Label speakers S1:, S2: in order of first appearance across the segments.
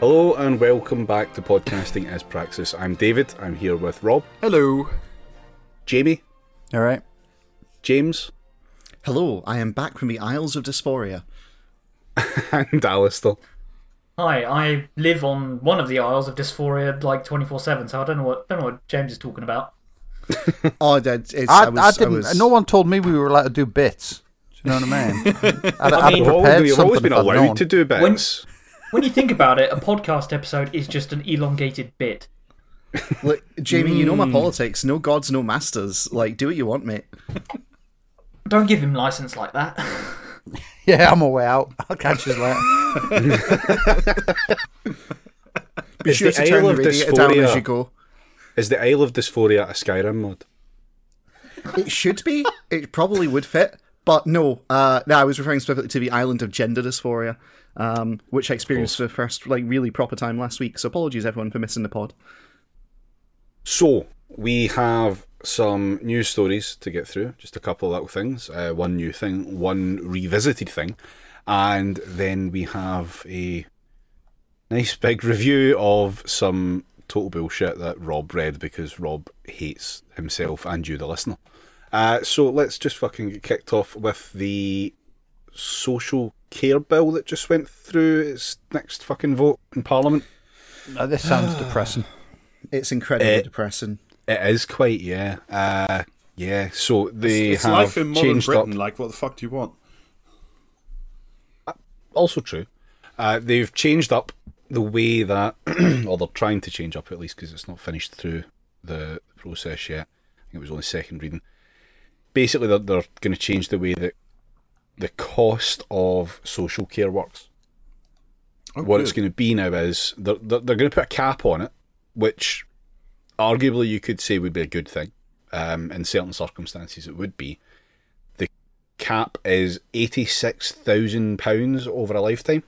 S1: Hello and welcome back to Podcasting as Praxis. I'm David. I'm here with Rob,
S2: Hello.
S1: Jamie,
S3: All right.
S1: James,
S2: Hello, I am back from the Isles of Dysphoria.
S1: and Alistair.
S4: Hi, I live on one of the Isles of Dysphoria like 24 7, so I don't know what don't know what James is talking about.
S2: Oh, that- it's,
S3: I,
S2: I, was,
S3: I didn't.
S2: was-
S3: No one told me we were allowed to do bits. Do you know what I mean? I'd,
S4: I
S3: I'd
S4: mean-
S1: We've always,
S3: prepared
S1: we've always been allowed to do bits.
S4: When you think about it, a podcast episode is just an elongated bit.
S2: Look, Jamie, you know
S3: Hmm.
S2: my politics. No gods, no masters. Like, do what you want, mate.
S4: Don't give him license like that.
S3: Yeah, I'm all way out. I'll catch you later.
S2: Be
S1: Is
S2: sure
S1: the
S2: to turn
S1: Isle
S2: the
S1: of
S2: radiator down as
S1: Dysphoria-
S2: you go.
S1: Is the Isle of Dysphoria a Skyrim mod?
S2: It should be. It probably would fit. But no, uh, no, I was referring specifically to the island of gender dysphoria, um, which I experienced for the first, like, really proper time last week. So apologies, everyone, for missing the pod.
S1: So, we have some news stories to get through, just a couple of little things. Uh, one new thing, one revisited thing, and then we have a nice big review of some total bullshit that Rob read because Rob hates himself and you, the listener. Uh, so, let's just fucking get kicked off with the social care bill that just went through its next fucking vote in Parliament.
S3: Uh, this sounds depressing.
S2: It's incredibly
S1: Eh,
S2: depressing.
S1: It is quite, yeah. Uh, yeah, so they
S5: It's
S1: have
S5: life in modern
S1: changed
S5: Britain.
S1: up.
S5: Like, what the fuck do you want?
S1: Also true. Uh, they've changed up the way that, or they're trying to change up at least because it's not finished through the process yet. I think it was only second reading. Basically, they're, they're going to change the way that the cost of social care works.
S5: Oh,
S1: what
S5: good.
S1: it's going to be now is they're, they're, they're going to put a cap on it, which arguably you could say would be a good thing. Um, in certain circumstances, it would be. The cap is £86,000 over a lifetime.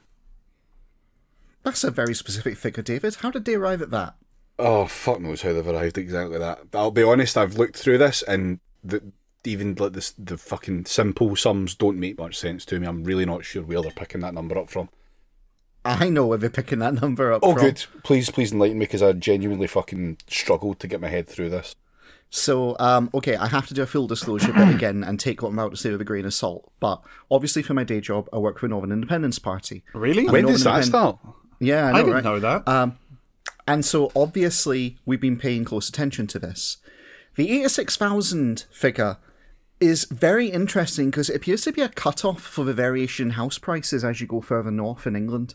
S2: That's a very specific figure, David. How did they arrive at that?
S1: Oh, fuck knows how they've arrived at exactly that. I'll be honest, I've looked through this and the, even like this, the fucking simple sums don't make much sense to me. I'm really not sure where they're picking that number up from.
S2: I know where they're picking that number up
S1: Oh,
S2: from.
S1: good. Please, please enlighten me because I genuinely fucking struggled to get my head through this.
S2: So, um, okay, I have to do a full disclosure bit again and take what I'm about to say with a grain of salt. But obviously, for my day job, I work for Northern Independence Party.
S5: Really?
S2: I'm
S1: When
S2: an
S1: does that
S2: Northern
S1: start?
S2: Yeah, I know,
S5: I didn't
S2: right?
S5: know that.
S2: Um, and so, obviously, we've been paying close attention to this. The 86,000 figure is very interesting because it appears to be a cut-off for the variation in house prices as you go further north in England.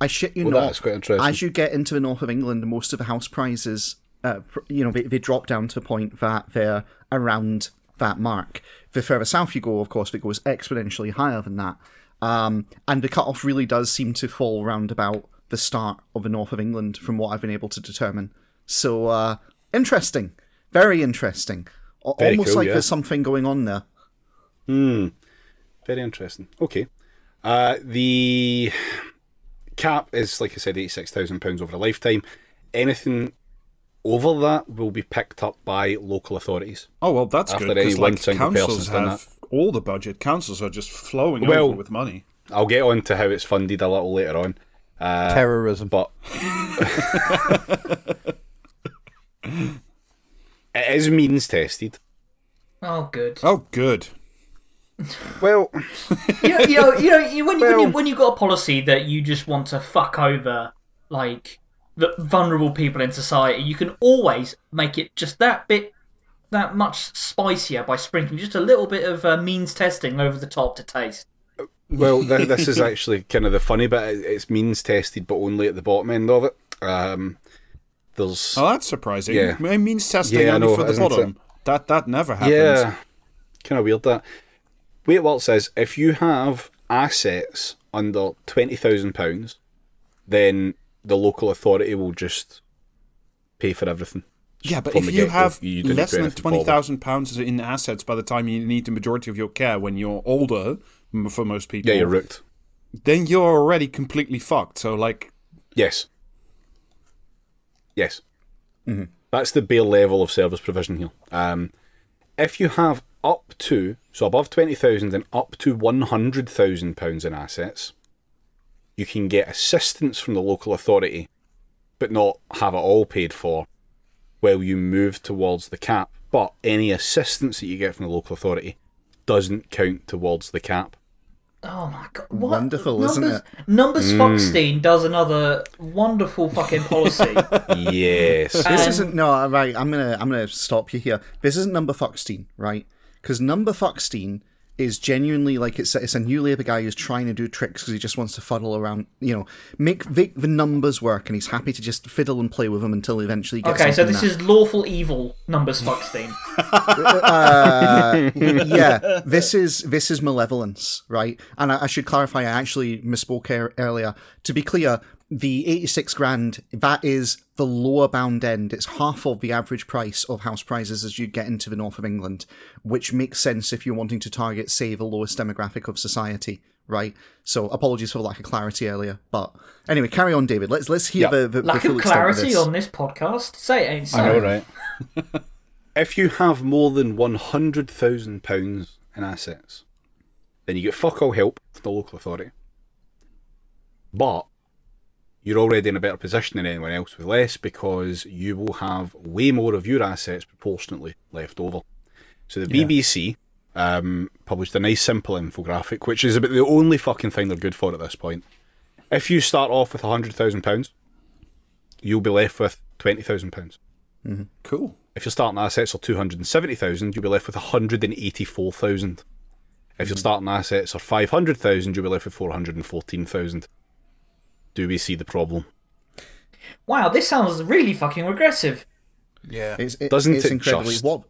S2: I shit you
S1: Well,
S2: not.
S1: that's quite interesting.
S2: As you get into the north of England, most of the house prices, uh, you know, they, they drop down to the point that they're around that mark. The further south you go, of course, it goes exponentially higher than that. Um, and the cutoff really does seem to fall round about the start of the north of England, from what I've been able to determine. So uh, interesting, very interesting. Al-
S1: Very
S2: Almost
S1: cool,
S2: like
S1: yeah.
S2: there's something going on there. Hmm.
S1: Very interesting. Okay. Uh, the cap is, like I said, £86,000 over a lifetime. Anything over that will be picked up by local authorities.
S5: oh well, that's
S1: after
S5: good because like councils have all the budget. Councils are just flowing
S1: Well-
S5: over with money.
S1: I'll get on to how it's funded a little later on. Uh,
S3: Terrorism.
S1: but it is means tested.
S4: Oh, good.
S5: Oh, good.
S1: Well,
S4: you know, you know, you know you, when, you, when, you,
S1: Well-
S4: when you've got a policy that you just want to fuck over, like, the vulnerable people in society, you can always make it just that bit, that much spicier by sprinkling just a little bit of uh, means testing over the top to taste.
S1: well, th- this is actually kind of the funny bit. It's means tested, but only at the bottom end of it. Um, there's
S5: Oh, that's surprising.
S1: Yeah.
S5: It means testing
S1: Yeah,
S5: only
S1: know,
S5: for the bottom.
S1: it?
S5: That that never happens.
S1: Yeah, kind of weird that. Wait, what says if you have assets under twenty thousand pounds, then the local authority will just pay for everything.
S5: Yeah, but if you have
S1: you
S5: less than
S1: anything for them.
S5: twenty thousand pounds in assets by the time you need the majority of your care when you're older, for most people,
S1: Yeah, you're rooked.
S5: then you're already completely fucked. So like,
S1: Yes. Yes. That's the bare level of service provision here. Um, if you have up to, so above 20,000 and up to £100,000 in assets, you can get assistance from the local authority, but not have it all paid for while you move towards the cap. But any assistance that you get from the local authority doesn't count towards the cap.
S4: Oh my god! What?
S2: Wonderful,
S4: Numbers,
S2: isn't it?
S4: Numbers Foxstein does another wonderful fucking policy.
S1: yes.
S2: This
S4: Um,
S2: isn't no right. I'm gonna I'm gonna stop you here. This isn't number Foxstein, right? Because number Foxstein is genuinely like it's a, it's a new Labour guy who's trying to do tricks because he just wants to fuddle around, you know, make, make the numbers work, and he's happy to just fiddle and play with them until he eventually gets.
S4: okay, so this
S2: that-
S4: is lawful evil Numbers Foxstein.
S2: uh, yeah, this is this is malevolence, right? And I, I should clarify. I actually misspoke ear- earlier. To be clear, the eighty-six grand that is the lower bound end. It's half of the average price of house prices as you get into the north of England, which makes sense if you're wanting to target, say, the lowest demographic of society. Right. So apologies for the lack of clarity earlier, but anyway, carry on, David. Let's let's hear
S1: Yeah.
S2: the, the, the
S4: Lack
S2: full
S4: of
S2: extent of
S4: clarity
S2: this.
S4: on this podcast. Say it ain't so.
S1: I know, right? if you have more than one hundred thousand pounds in assets, then you get fuck all help from the local authority. But you're already in a better position than anyone else with less because you will have way more of your assets proportionately left over. So the BBC um, published a nice simple infographic, which is about the only fucking thing they're good for at this point. If you start off with hundred thousand pounds, you'll be left with twenty thousand pounds.
S5: Cool.
S1: If your starting assets are 270,000, you'll be left with 184,000. If your starting assets are 500,000, you'll be left with 414,000. Do we see the problem?
S4: Wow, this sounds really fucking regressive.
S3: Yeah.
S2: It's, it,
S1: Doesn't
S2: it's
S1: it
S2: incredibly
S1: just?
S2: what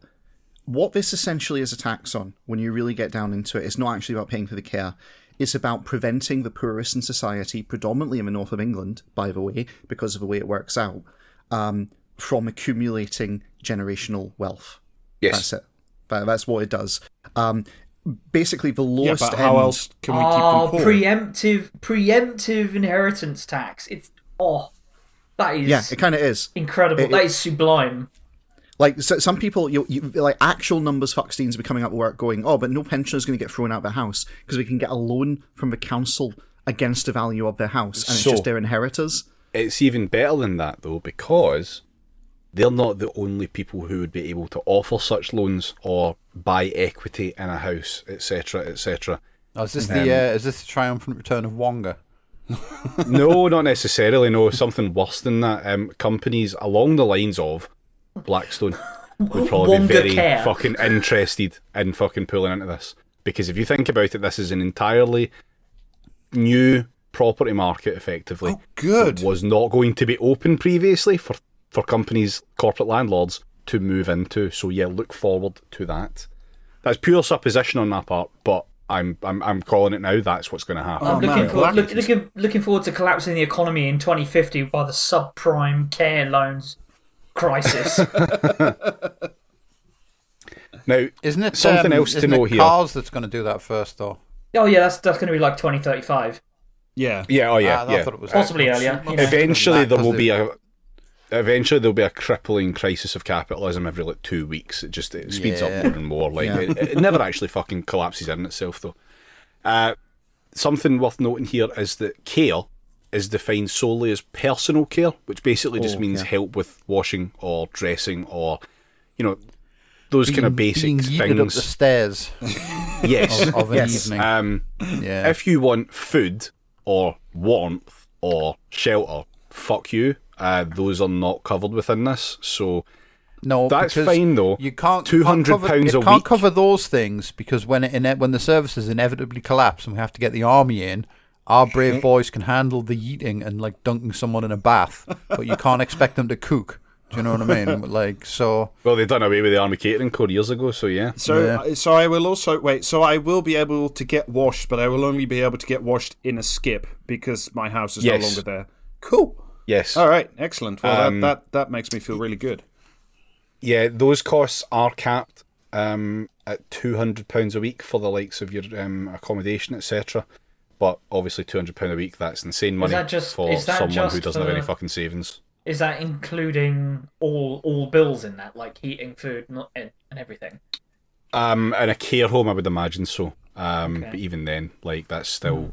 S2: what this essentially is a tax on. When you really get down into it, it's not actually about paying for the care. It's about preventing the poorest in society, predominantly in the north of England, by the way, because of the way it works out, um, from accumulating generational wealth.
S1: Yes.
S2: That's it. That, that's what it does. Um, basically, the
S5: Yeah,
S2: lowest
S5: but how
S2: end-
S5: else can we keep ah,
S4: Oh,
S5: them poor?
S4: preemptive, preemptive inheritance tax. It's oh, that is
S2: Yeah, it kind of is.
S4: incredible.
S2: it-
S4: that is sublime.
S2: Like so, some people, you, you like actual numbers. Foxteen's be coming up with work, going, "Oh, but no pensioner's going to get thrown out of their house because we can get a loan from the council against the value of their house, and it's just their inheritors."
S1: It's even better than that, though, because they're not the only people who would be able to offer such loans or buy equity in a house, etc., etc.
S3: Oh, is this the uh, is this the triumphant return of Wonga?
S1: no, not necessarily. No, something worse than that. Um, companies along the lines of Blackstone would probably be very
S4: Care.
S1: fucking interested in fucking pulling into this because if you think about it, this is an entirely new property market. Effectively,
S5: Oh, good.
S1: that was not going to be open previously for for companies, corporate landlords to move into. So yeah, look forward to that. That's pure supposition on my part, but I'm I'm I'm calling it now. That's what's going to happen.
S5: Oh,
S4: I'm looking, for, look, looking, looking forward to collapsing the economy in 2050 by the subprime care loans crisis.
S1: Now,
S3: Isn't it
S1: something
S3: um,
S1: else to
S3: isn't
S1: know here?
S3: Cars that's going to do that first, though.
S4: oh yeah, that's that's going to be like 2035,
S5: Yeah.
S1: Yeah, oh yeah,
S3: Ah, I
S1: yeah.
S3: thought it was
S4: possibly
S3: much-
S4: earlier.
S3: much
S4: You know.
S1: Eventually, there will be a. Eventually, there'll be a crippling crisis of capitalism every like two weeks. It just it speeds
S3: Yeah.
S1: up more and more. Like
S2: Yeah.
S1: it, it never actually fucking collapses in itself, though. Uh, something worth noting here is that care is defined solely as personal care, which basically just
S2: Oh,
S1: means
S2: yeah.
S1: help with washing or dressing or, you know, those kind of
S3: Being-
S1: basic
S3: being yeeted up the stairs
S1: Yes.
S3: of an
S2: Yes.
S3: evening.
S1: um,
S3: yeah.
S1: if you want food or warmth or shelter, fuck you. Uh, those are not covered within this. So
S3: no,
S1: that's fine, though.
S3: You can't.
S1: £200
S3: can't cover,
S1: pounds
S3: you
S1: a
S3: can't cover those things because when it ine- when the services inevitably collapse and we have to get the army in, our brave boys can handle the eating and like dunking someone in a bath, but you can't expect them to cook. Do you know what I mean? Like so.
S1: well, they done away with the army catering code years ago. So yeah,
S5: So,
S3: Yeah.
S5: so I will also wait. So I will be able to get washed, but I will only be able to get washed in a skip because my house is
S1: Yes.
S5: no longer there. Cool.
S1: Yes,
S5: All right. Excellent. Well,
S1: Um,
S5: that, that that makes me feel really good.
S1: yeah. Those costs are capped um, at two hundred pounds a week for the likes of your um, accommodation, etc. But obviously, two hundred pound a week that's insane money
S4: that just-
S1: for
S4: is that
S1: someone who doesn't have any fucking savings.
S4: Is that including all all bills in that, like heating, food, not, and, and everything?
S1: Um, in a care home, I would imagine so. Um,
S4: Okay.
S1: but even then, like that's still,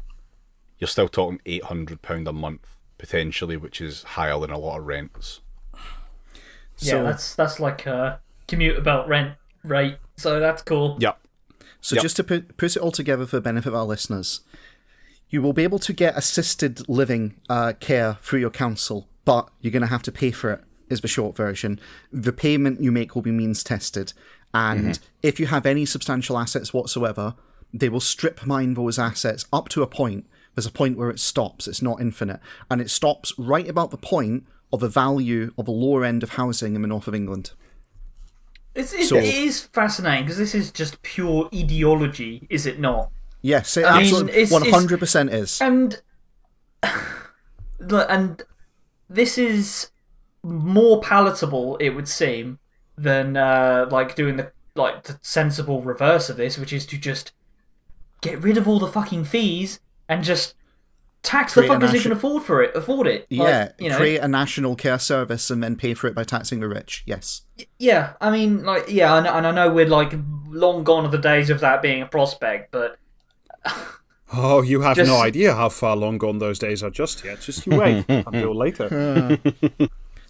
S1: you're still talking eight hundred pound a month potentially, which is higher than a lot of rents.
S4: Yeah,
S2: So-
S4: that's that's like a commute about rent rate. So that's cool.
S1: Yep.
S2: So
S1: Yep.
S2: just to put, put it all together for the benefit of our listeners, you will be able to get assisted living uh, care through your council, but you're going to have to pay for it. Is the short version. The payment you make will be means tested, and if you have any substantial assets whatsoever, they will strip mine those assets up to a point. There's a point where it stops. It's not infinite, and it stops right about the point of the value of the lower end of housing in the north of England.
S4: It's, it's,
S2: So-
S4: it is fascinating because this is just pure ideology, is it not?
S2: Yes, it
S4: I
S2: absolutely
S4: it's-
S2: hundred percent is.
S4: And and this is more palatable, it would seem, than uh, like doing the like the sensible reverse of this, which is to just get rid of all the fucking fees and just tax the
S2: Create a
S4: fuckers who
S2: nation-
S4: can afford for it, afford it. Like,
S2: yeah,
S4: you know,
S2: create a national care service and then pay for it by taxing the rich. Yes.
S4: yeah. I mean, like, yeah, and, and I know we're like long gone are the days of that being a prospect, but
S5: Oh, you have
S4: Just-
S5: no idea how far long gone those days are just yet. Just you wait until later.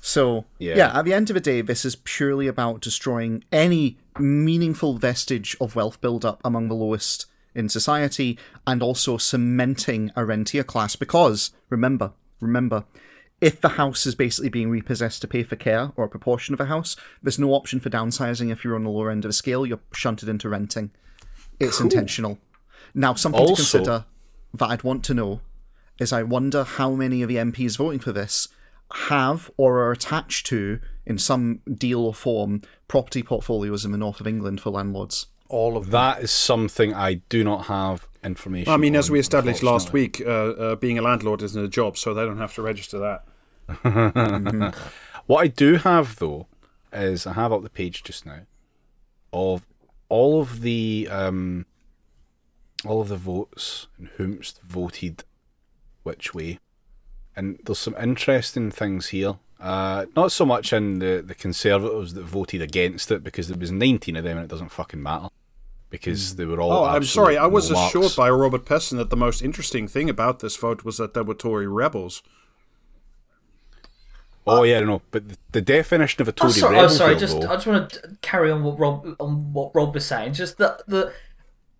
S2: So,
S1: Yeah.
S2: yeah. at the end of the day, this is purely about destroying any meaningful vestige of wealth build-up among the lowest in society and also cementing a rentier class because, remember, remember, if the house is basically being repossessed to pay for care or a proportion of a house, there's no option for downsizing if you're on the lower end of the scale, you're shunted into renting. It's intentional. Now, something to consider that I'd want to know is I wonder how many of the MPs voting for this have or are attached to, in some deal or form, property portfolios in the north of England for landlords.
S3: All of that.
S1: That is something I do not have information.
S5: I mean, as we established last week, uh, uh, being a landlord isn't a job, so they don't have to register that.
S1: What I do have though is I have up the page just now of all of the um, all of the votes and whomst voted which way, and there's some interesting things here. Uh, not so much in the the Conservatives that voted against it because there was 19 of them and it doesn't fucking matter because they were all.
S5: Oh, I'm sorry. I was
S1: absolute
S5: assured
S1: marks.
S5: by Robert Pesson that the most interesting thing about this vote was that there were Tory rebels.
S1: Oh yeah, no, but the, the definition of a
S4: Oh,
S1: Tory
S4: sorry,
S1: rebel
S4: oh, sorry. Just
S1: though-
S4: I just want to carry on what Rob on what Rob was saying. Just the the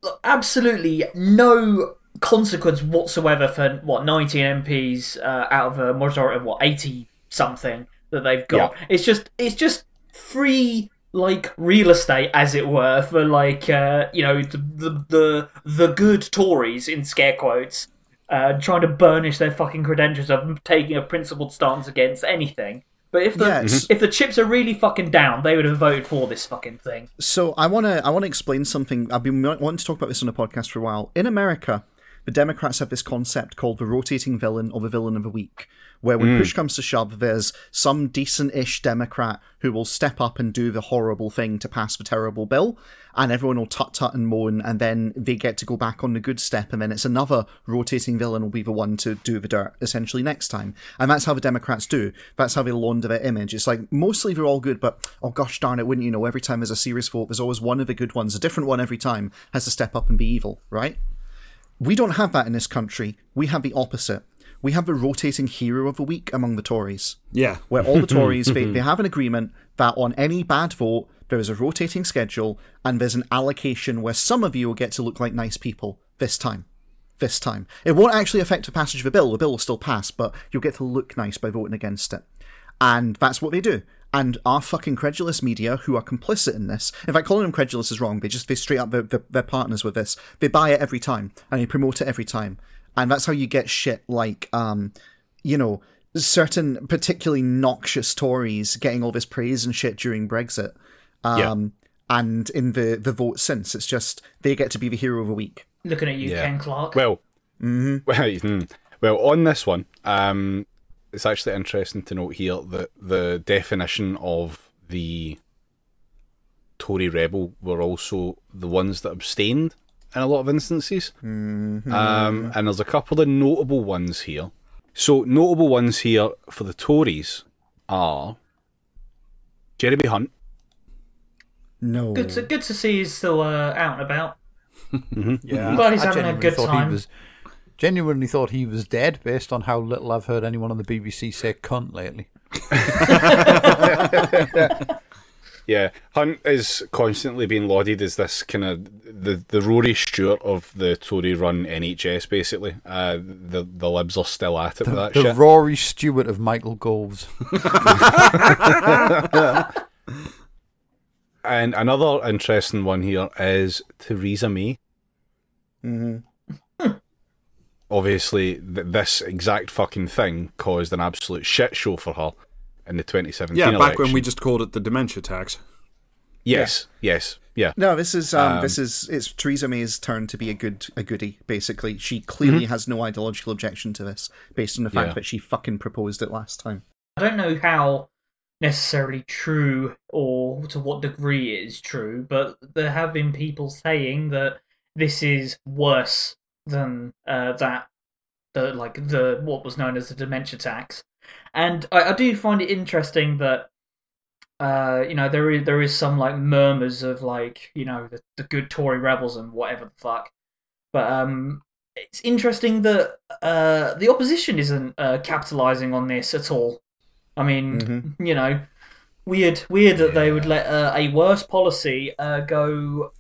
S4: the- absolutely no consequence whatsoever for what 19 MPs uh, out of a majority of what 80 something that they've got. It's just it's just free like real estate as it were for like uh, you know the, the the the good Tories in scare quotes uh, trying to burnish their fucking credentials of taking a principled stance against anything. But if the
S2: Yeah, it's-
S4: if the chips are really fucking down, they would have voted for this fucking thing.
S2: So I want to I want to explain something. I've been wanting to talk about this on a podcast for a while. In America, the Democrats have this concept called the rotating villain or the villain of the week, where when hmm. push comes to shove, there's some decent-ish Democrat who will step up and do the horrible thing to pass the terrible bill, and everyone will tut tut and moan, and then they get to go back on the good step, and then it's another rotating villain will be the one to do the dirt essentially next time, and that's how the Democrats do. That's how they launder their image. It's like mostly they're all good, but oh gosh darn it, wouldn't you know? Every time there's a serious vote, there's always one of the good ones, a different one every time, has to step up and be evil, right? We don't have that in this country. We have the opposite. We have the rotating hero of the week among the Tories
S5: Yeah.
S2: where all the Tories they, they have an agreement that on any bad vote there is a rotating schedule and there's an allocation where some of you will get to look like nice people this time. This time. It won't actually affect the passage of a bill. The bill will still pass, but you'll get to look nice by voting against it. And that's what they do. And our fucking credulous media, who are complicit in this, in fact, calling them credulous is wrong. They just they straight up they're, they're, they're partners with this. They buy it every time and they promote it every time, and that's how you get shit like, um, you know, certain particularly noxious Tories getting all this praise and shit during Brexit. Um, and in the the vote since, it's just they get to be the hero of the week.
S4: Looking at you,
S1: Yeah.
S4: Ken Clarke.
S1: Well, well, hmm. well, on this one, um, it's actually interesting to note here that the definition of the Tory rebel were also the ones that abstained in a lot of instances. Um, and there's a couple of notable ones here. So, notable ones here for the Tories are Jeremy Hunt.
S2: No,
S4: Good to good to see he's still uh, out and about.
S3: Yeah,
S4: Glad he's
S3: I
S4: having a good time.
S3: He was Genuinely thought he was dead based on how little I've heard anyone on the BBC say cunt lately.
S1: Yeah, Hunt is constantly being lauded as this kind of the the Rory Stewart of the Tory-run NHS. Basically, uh, the the Libs are still at it with that shit.
S3: the
S1: shit.
S3: Rory Stewart of Michael Goves.
S1: and another interesting one here is Theresa May.
S2: Mm-hmm.
S1: Obviously, th- this exact fucking thing caused an absolute shit show for her in the 2017
S5: Yeah, back when we just called it the dementia tax.
S1: yes, yes, yeah.
S2: No, this is um,
S1: Um,
S2: this is it's Theresa May's turn to be a good a goody. Basically, she clearly
S1: Mm-hmm.
S2: has no ideological objection to this, based on the fact
S1: Yeah.
S2: that she fucking proposed it last time.
S4: I don't know how necessarily true or to what degree it is true, but there have been people saying that this is worse than uh, that, the like the what was known as the dementia tax, and I, I do find it interesting that. Uh, you know, there is there is some like murmurs of like you know the, the good Tory rebels and whatever the fuck, but um, it's interesting that uh, the opposition isn't uh, capitalizing on this at all. I mean,
S2: Mhm.
S4: you know, weird, weird that they would let uh, a worse policy uh, go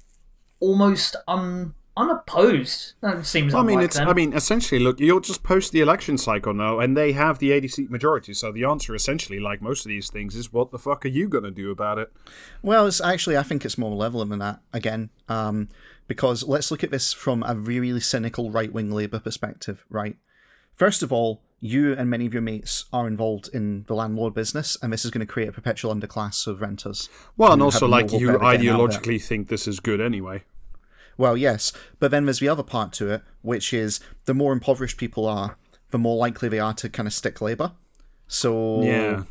S4: almost un unopposed. That seems.
S5: I mean, it's.
S4: them.
S5: I mean, essentially, look, you're just post the election cycle now, and they have the 80 seat majority. So the answer, essentially, like most of these things, is what the fuck are you going to do about it?
S2: Well, it's actually I think it's more level than that again, um, because let's look at this from a really cynical right wing Labour perspective. Right, first of all, you and many of your mates are involved in the landlord business, and this is going to create a perpetual underclass of renters.
S5: Well, and also, like, you
S2: ever getting out of it.
S5: ideologically think this is good anyway.
S2: Well, yes, but then there's the other part to it, which is the more impoverished people are, the more likely they are to kind of stick labour. So
S5: Yeah.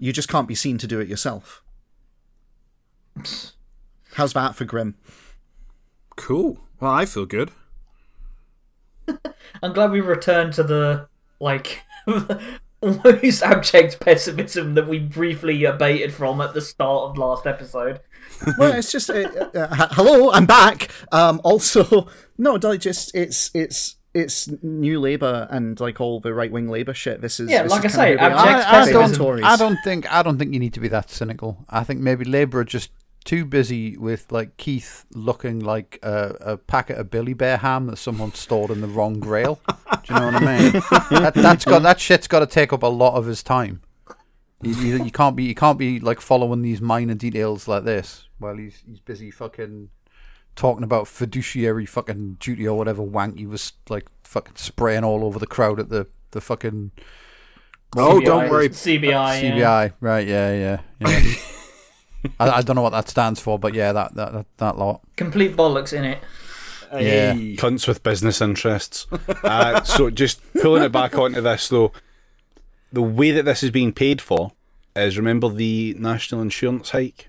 S2: you just can't be seen to do it yourself. How's that for Grim?
S5: Cool. Well, I feel good.
S4: I'm glad we returned to the like almost abject pessimism that we briefly abated from at the start of last episode.
S2: Well, it's just uh, uh, uh, hello, I'm back. Um, also, no, like just it's it's it's New Labour and like all the right wing Labour shit. This is
S4: Yeah,
S2: this
S4: like
S2: is
S4: I
S2: kind
S4: say,
S2: of who they are.
S4: abject
S3: I, I don't. I don't think. I don't think you need to be that cynical. I think maybe Labour are just too busy with like Keith looking like a, a packet of Billy Bear ham that someone stored in the wrong grail. Do you know what I mean? that, that's got that shit's got to take up a lot of his time. You, you, you can't be. You can't be like following these minor details like this while he's he's busy fucking talking about fiduciary fucking duty or whatever wank he was like fucking spraying all over the crowd at the the fucking
S5: Oh, don't worry.
S4: CBI. yeah.
S3: CBI, right? Yeah, yeah, yeah. I, I don't know what that stands for, but yeah, that that that, that lot.
S4: Complete bollocks in it.
S3: Yeah.
S5: Hey.
S1: Cunts with business interests. uh, so just pulling it back onto this though, the way that this is being paid for is remember the national insurance hike.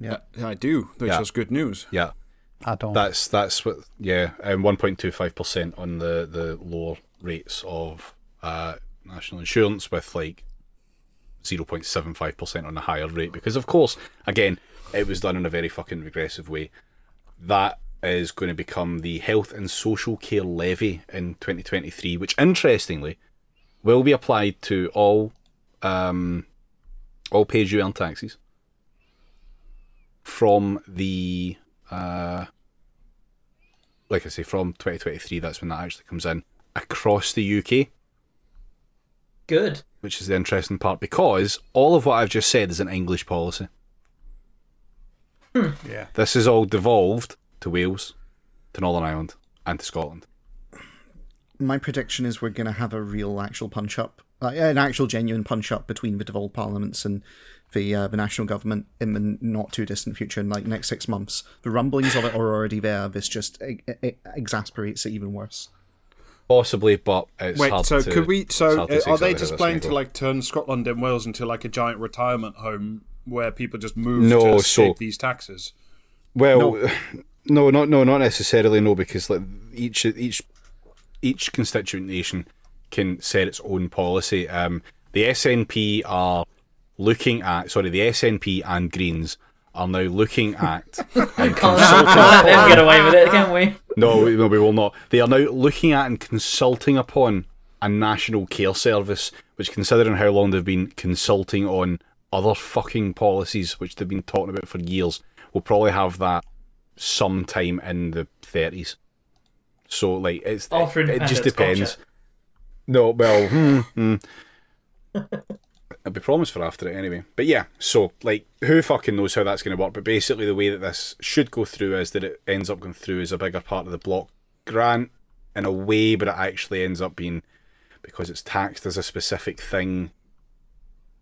S5: Yeah, I do, which
S1: Yeah.
S5: is good news.
S1: Yeah,
S3: I don't.
S1: that's that's what. Yeah, and one point two five percent on the the lower rates of uh, national insurance, with like zero point seven five percent on the higher rate. Because of course, again, it was done in a very fucking regressive way. That is going to become the health and social care levy in 2023, which interestingly will be applied to all um, all pay as you earn taxes from the uh, like I say from 2023. That's when that actually comes in across the UK,
S4: Good.
S1: which is the interesting part because all of what I've just said is an English policy.
S3: yeah.
S1: This is all devolved to Wales, to Northern Ireland, and to Scotland.
S2: My prediction is we're going to have a real actual punch up, like, an actual genuine punch up between the devolved parliaments and the uh, the national government in the not too distant future, in like next six months. The rumblings of it are already there. This just e- e- exasperates it even worse.
S1: Possibly, but it's
S5: Wait,
S1: hard
S5: so
S1: to,
S5: could we?
S1: it's
S5: So
S1: hard
S5: uh, are they just planning to like turn Scotland and Wales into like a giant retirement home where people just move
S1: No,
S5: to escape
S1: so-
S5: these taxes?
S1: Well, no. not no, not necessarily. No, because like each each each constituent nation can set its own policy. Um, the SNP are looking at sorry, the SNP and Greens are now looking at and
S4: Can't, can't let them get away with it, can we?
S1: No, we- no, we will not. They are now looking at and consulting upon a national care service, which, considering how long they've been consulting on other fucking policies, which they've been talking about for years, will probably have that sometime in the thirties. So, like, it's
S4: After
S1: it, it just depends.
S4: gotcha.
S1: No, well, hmm, hmm. It'll be promised for after it anyway. But yeah, so like, who fucking knows how that's going to work? But basically, the way that this should go through is that it ends up going through as a bigger part of the block grant in a way, but it actually ends up being because it's taxed as a specific thing.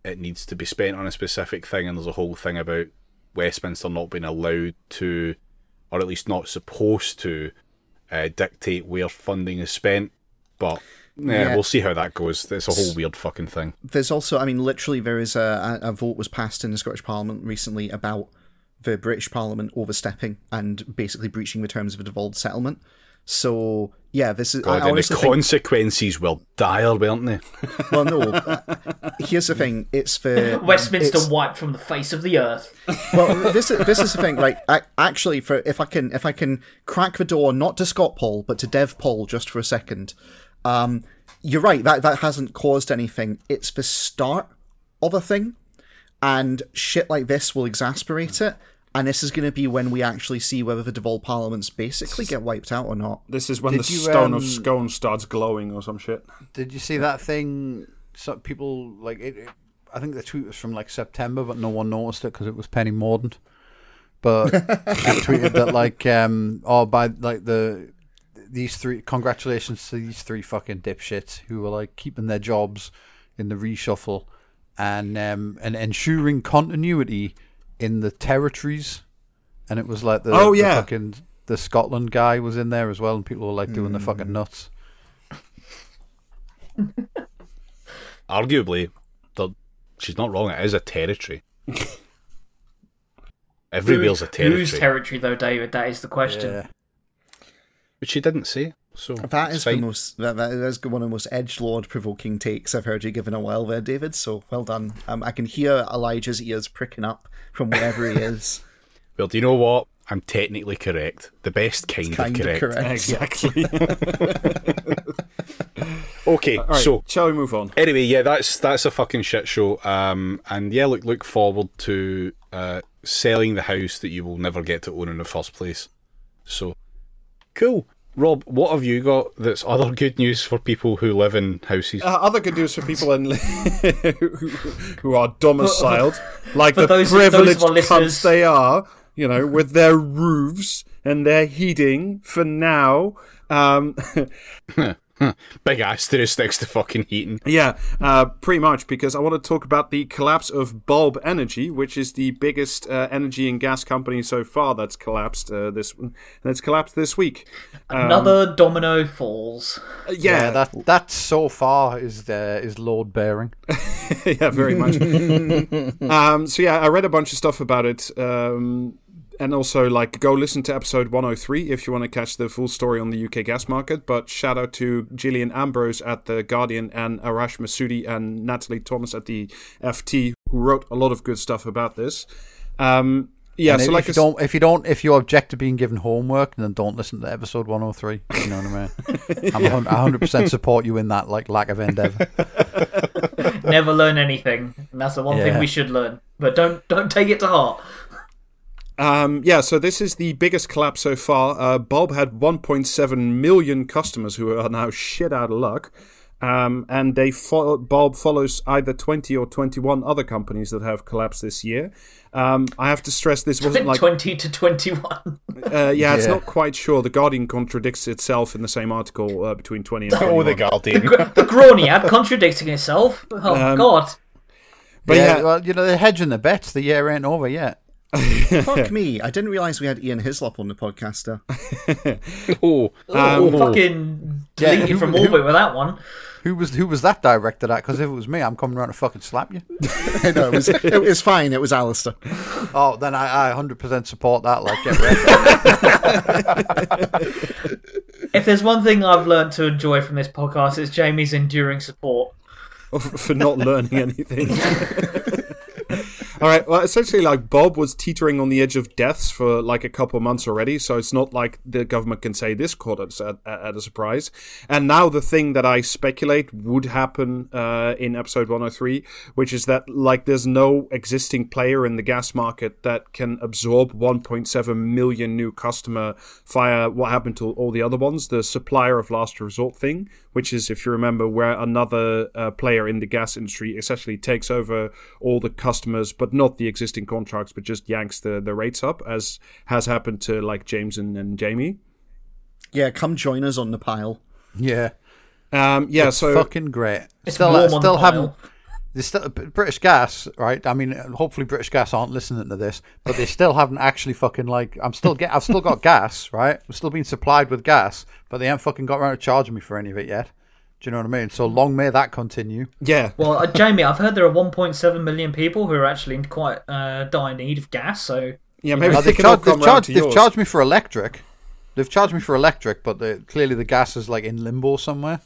S1: It needs to be spent on a specific thing, and there's a whole thing about Westminster not being allowed to, or at least not supposed to, uh, dictate where funding is spent. But yeah,
S2: Yeah.
S1: we'll see how that goes. It's a whole weird fucking thing.
S2: There's also, I mean, literally, there is a, a a vote was passed in the Scottish Parliament recently about the British Parliament overstepping and basically breaching the terms of a devolved settlement. So yeah, this is.
S1: God,
S2: I
S1: and the
S2: honestly think,
S1: consequences were dire, weren't they?
S2: well, no. uh, here's the thing: it's for
S4: Westminster
S2: it's-
S4: wiped from the face of the earth.
S2: well, this is this is the thing. Like, I, actually, for if I can if I can crack the door not to Scott Paul but to Dev Paul just for a second, um, you're right. That that hasn't caused anything. It's the start of a thing, and shit like this will exasperate it. And this is going to be when we actually see whether the devolved parliaments basically get wiped out or not.
S5: This is when
S3: Did
S5: the
S3: you,
S5: stone of
S3: um,
S5: scone starts glowing or some shit.
S3: Did you see that thing? Some people like it. it- I think the tweet was from like September, but no one noticed it because it was Penny Mordaunt. But he tweeted that like, um, oh, by like the these three, congratulations to these three fucking dipshits who were like keeping their jobs in the reshuffle and um and ensuring continuity in the territories. And it was like the
S5: Oh,
S3: the
S5: yeah.
S3: fucking the Scotland guy was in there as well, and people were like doing the fucking nuts.
S1: Arguably, the, she's not wrong. It is a territory. Everywhere's a territory,
S4: Whose territory, though, David? That is the question.
S3: Yeah.
S1: Which she didn't say. So
S2: that is
S1: it's
S2: is the most that, that is one of the most edge lord provoking takes I've heard you give in a while there, David. So well done. Um, I can hear Elijah's ears pricking up from wherever he is.
S1: Well, do you know what? I'm technically correct. The best kind,
S2: kind
S1: of
S2: of
S1: correct.
S2: correct.
S5: Exactly.
S1: Okay,
S5: All right,
S1: so
S5: shall we move on?
S1: anyway, yeah, that's that's a fucking shit show. Um, and yeah, look look forward to uh, selling the house that you will never get to own in the first place. So cool, Rob. What have you got that's other good news for people who live in houses?
S5: Uh, other good news for people in, who, who are domiciled, like
S4: for
S5: the
S4: those- those
S5: privileged
S4: our
S5: cunts they are, you know, with their roofs and their heating for now. Um,
S1: Big asterisk next to fucking heating.
S5: Yeah, uh, pretty much because I want to talk about the collapse of Bulb Energy, which is the biggest uh, energy and gas company so far that's collapsed uh, this that's collapsed this week.
S4: Another domino falls.
S5: Uh,
S3: Yeah,
S5: yeah,
S3: that that so far is uh, is load bearing.
S5: yeah, very much. um, so yeah, I read a bunch of stuff about it, um, and also like go listen to episode 103 if you want to catch the full story on the UK gas market. But shout out to Jillian Ambrose at the Guardian and Arash Massoudi and Nathalie Thomas at the FT who wrote a lot of good stuff about this. Um, yeah,
S3: And
S5: so
S3: if,
S5: like
S3: you don't if you don't if you object to being given homework, then don't listen to episode one hundred three. You know what I mean? I'm a hundred percent support you in that like lack of endeavour.
S4: Never learn anything. And that's the one thing we should learn. But don't don't take it to heart.
S5: Um, yeah, so this is the biggest collapse so far. Uh, Bulb had 1.7 million customers who are now shit out of luck. Um, and they fo- Bulb follows either 20 or 21 other companies that have collapsed this year. Um, I have to stress this wasn't like.
S4: Twenty to twenty-one.
S5: Uh, yeah, it's
S3: Yeah.
S5: not quite sure. The Guardian contradicts itself in the same article uh, between 20 and 21.
S1: Oh, the Guardian.
S4: the Grauniad contradicting itself. Oh God.
S5: But
S3: yeah,
S5: yeah,
S3: well, you know they're hedging the bets. The year ain't over yet.
S2: Fuck me! I didn't realize we had Ian Hislop on the podcaster.
S1: oh,
S4: Oh,
S1: oh.
S4: fucking
S3: Yeah,
S4: delete you
S3: who-
S4: from orbit with that one.
S3: Who was who was that directed at? Because if it was me, I'm coming around to fucking slap you.
S2: no, it was it was fine. It was Alistair.
S3: Oh, then I, I 100% support that. Like, get.
S4: If there's one thing I've learned to enjoy from this podcast, it's Jamie's enduring support.
S5: for not learning anything. All right. Well, essentially, like Bulb was teetering on the edge of deaths for like a couple months already, so it's not like the government can say this caught us at, at, at a surprise. And now the thing that I speculate would happen uh, in episode 103, which is that like there's no existing player in the gas market that can absorb 1.7 million new customer via what happened to all the other ones, the supplier of last resort thing, which is, if you remember, where another uh, player in the gas industry essentially takes over all the customers, but not the existing contracts, but just yanks the, the rates up, as has happened to like James and, and Jamie.
S2: Yeah, come join us on the pile.
S3: Yeah.
S5: Um, yeah, so
S3: fucking great.
S4: It's
S3: still,
S4: warm on
S3: still
S4: the
S3: haven't.
S4: pile.
S3: Still British Gas, right? I mean, hopefully British Gas aren't listening to this, but they still haven't actually fucking like. I'm still get. I've still got gas, right? I'm still being supplied with gas, but they haven't fucking got around to charging me for any of it yet. Do you know what I mean? So long may that continue.
S5: yeah,
S4: Well, uh, Jamie, I've heard there are 1.7 million people who are actually in quite uh, dire need of gas. So
S5: yeah, maybe they
S3: they've,
S5: can all
S3: charged,
S5: come
S3: they've,
S5: round
S3: charged, they've charged me for electric. They've charged me for electric, but the, clearly the gas is like in limbo somewhere.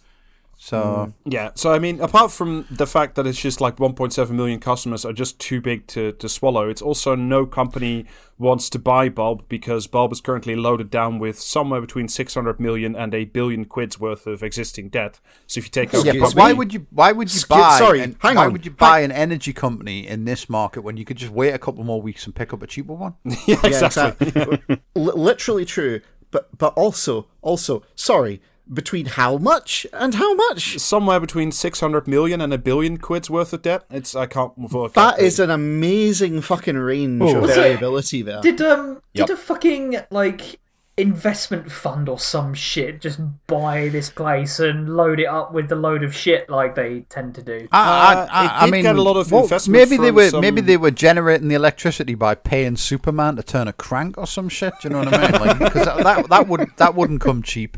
S3: So mm.
S5: Yeah, so I mean, apart from the fact that it's just like 1.7 million customers are just too big to, to swallow, it's also no company wants to buy Bulb because Bulb is currently loaded down with somewhere between 600 million and a billion quids worth of existing debt. So if you take over
S3: yeah,
S5: the company,
S3: why would you? Why would you
S2: Excuse-
S3: buy?
S2: sorry,
S3: an-
S2: hang
S3: why
S2: on.
S3: would you buy an energy company in this market when you could just wait a couple more weeks and pick up a cheaper one?
S5: yeah,
S2: Yeah,
S5: exactly.
S2: exactly. Li- literally true, but but also also sorry between how much and how much.
S5: Somewhere between 600 million and a billion quids worth of debt. It's I can't work
S2: That
S5: out
S2: an amazing fucking range of
S4: Was
S2: variability there.
S4: did um
S1: Yep.
S4: did a fucking like investment fund or some shit just buy this place and load it up with the load of shit like they tend to do?
S3: I,
S5: Uh,
S3: I,
S5: it
S3: I
S5: did
S3: mean,
S5: get a lot of
S3: well,
S5: investment
S3: maybe they were
S5: some-
S3: maybe they were generating the electricity by paying Superman to turn a crank or some shit. Do you know what I mean? Like, because that, that that would that wouldn't come cheap.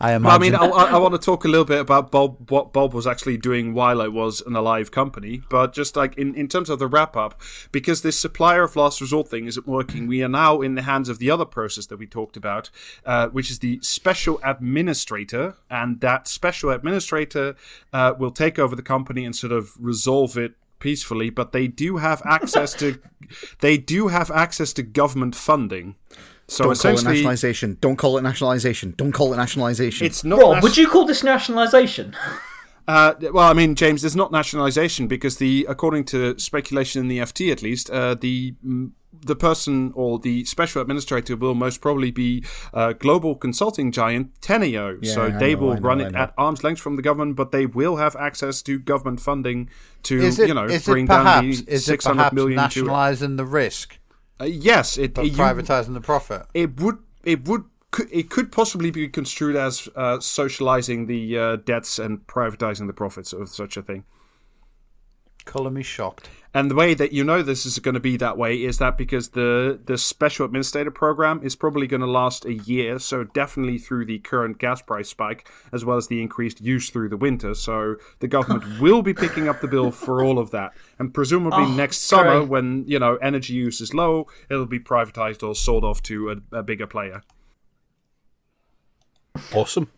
S3: I
S5: Well, I mean, I, I, I want to talk a little bit about Bulb, what Bulb was actually doing while I was an alive company, but just like in, in terms of the wrap up, because this supplier of last resort thing isn't working, we are now in the hands of the other process that we talked about, uh, which is the special administrator, and that special administrator uh, will take over the company and sort of resolve it peacefully but they do have access to they do have access to government funding so
S2: Don't call it nationalisation. Don't call it nationalisation. Don't call it nationalisation.
S5: it's not
S4: Rob,
S5: nat-
S4: would you call this nationalisation?
S5: Uh, well, I mean, James, it's not nationalisation because the, according to speculation in the FT at least, uh, the mm, the person or the special administrator will most probably be uh, global consulting giant Teneo.
S2: Yeah,
S5: so
S2: I
S5: they
S2: know,
S5: will
S2: know,
S5: run it at arm's length from the government, but they will have access to government funding to
S3: it,
S5: you know
S3: is
S5: bring
S3: it
S5: down
S3: perhaps
S5: the
S3: is it perhaps
S5: million to.
S3: nationalising the risk
S5: Uh, yes, it
S3: but
S5: you-
S3: privatising the profit?
S5: it would it would could, it could possibly be construed as uh, socializing the uh, debts and privatizing the profits of such a thing.
S3: Colour me shocked.
S5: And the way that you know this is going to be that way is that because the the special administrator program is probably going to last a year, so definitely through the current gas price spike, as well as the increased use through the winter. So the government will be picking up the bill for all of that, and presumably
S4: Oh,
S5: next summer, when you know energy use is low, it'll be privatized or sold off to a, a bigger player.
S1: Awesome.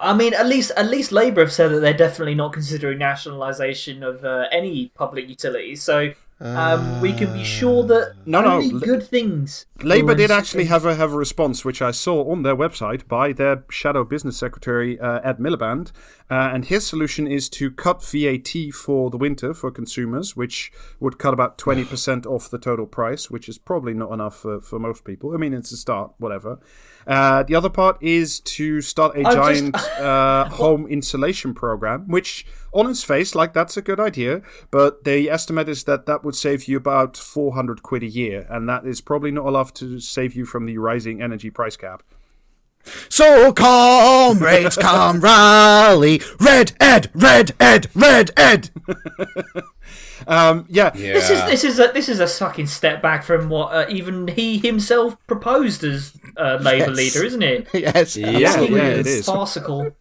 S4: I mean, at least at least Labour have said that they're definitely not considering nationalisation of uh, any public utilities. So um, we can be sure that
S5: No, no,
S4: only good things.
S5: Labour did actually have a have a response, which I saw on their website by their shadow business secretary uh, Ed Miliband, uh, and his solution is to cut VAT for the winter for consumers, which would cut about twenty percent off the total price, which is probably not enough for, for most people. I mean, it's a start, whatever. Uh, the other part is to start a
S4: I just-
S5: giant uh, home insulation program, which on its face, like that's a good idea, but the estimate is that that would save you about 400 quid a year, and that is probably not enough to save you from the rising energy price cap.
S2: So comrades, come rally, Red Ed, Red Ed, Red Ed.
S5: Um, yeah,
S1: Yeah.
S4: This is this is a this is a fucking step back from what uh, even he himself proposed as uh, Labour
S2: Yes.
S4: leader, isn't it?
S2: yes,
S5: yeah, yeah,
S4: It's farcical.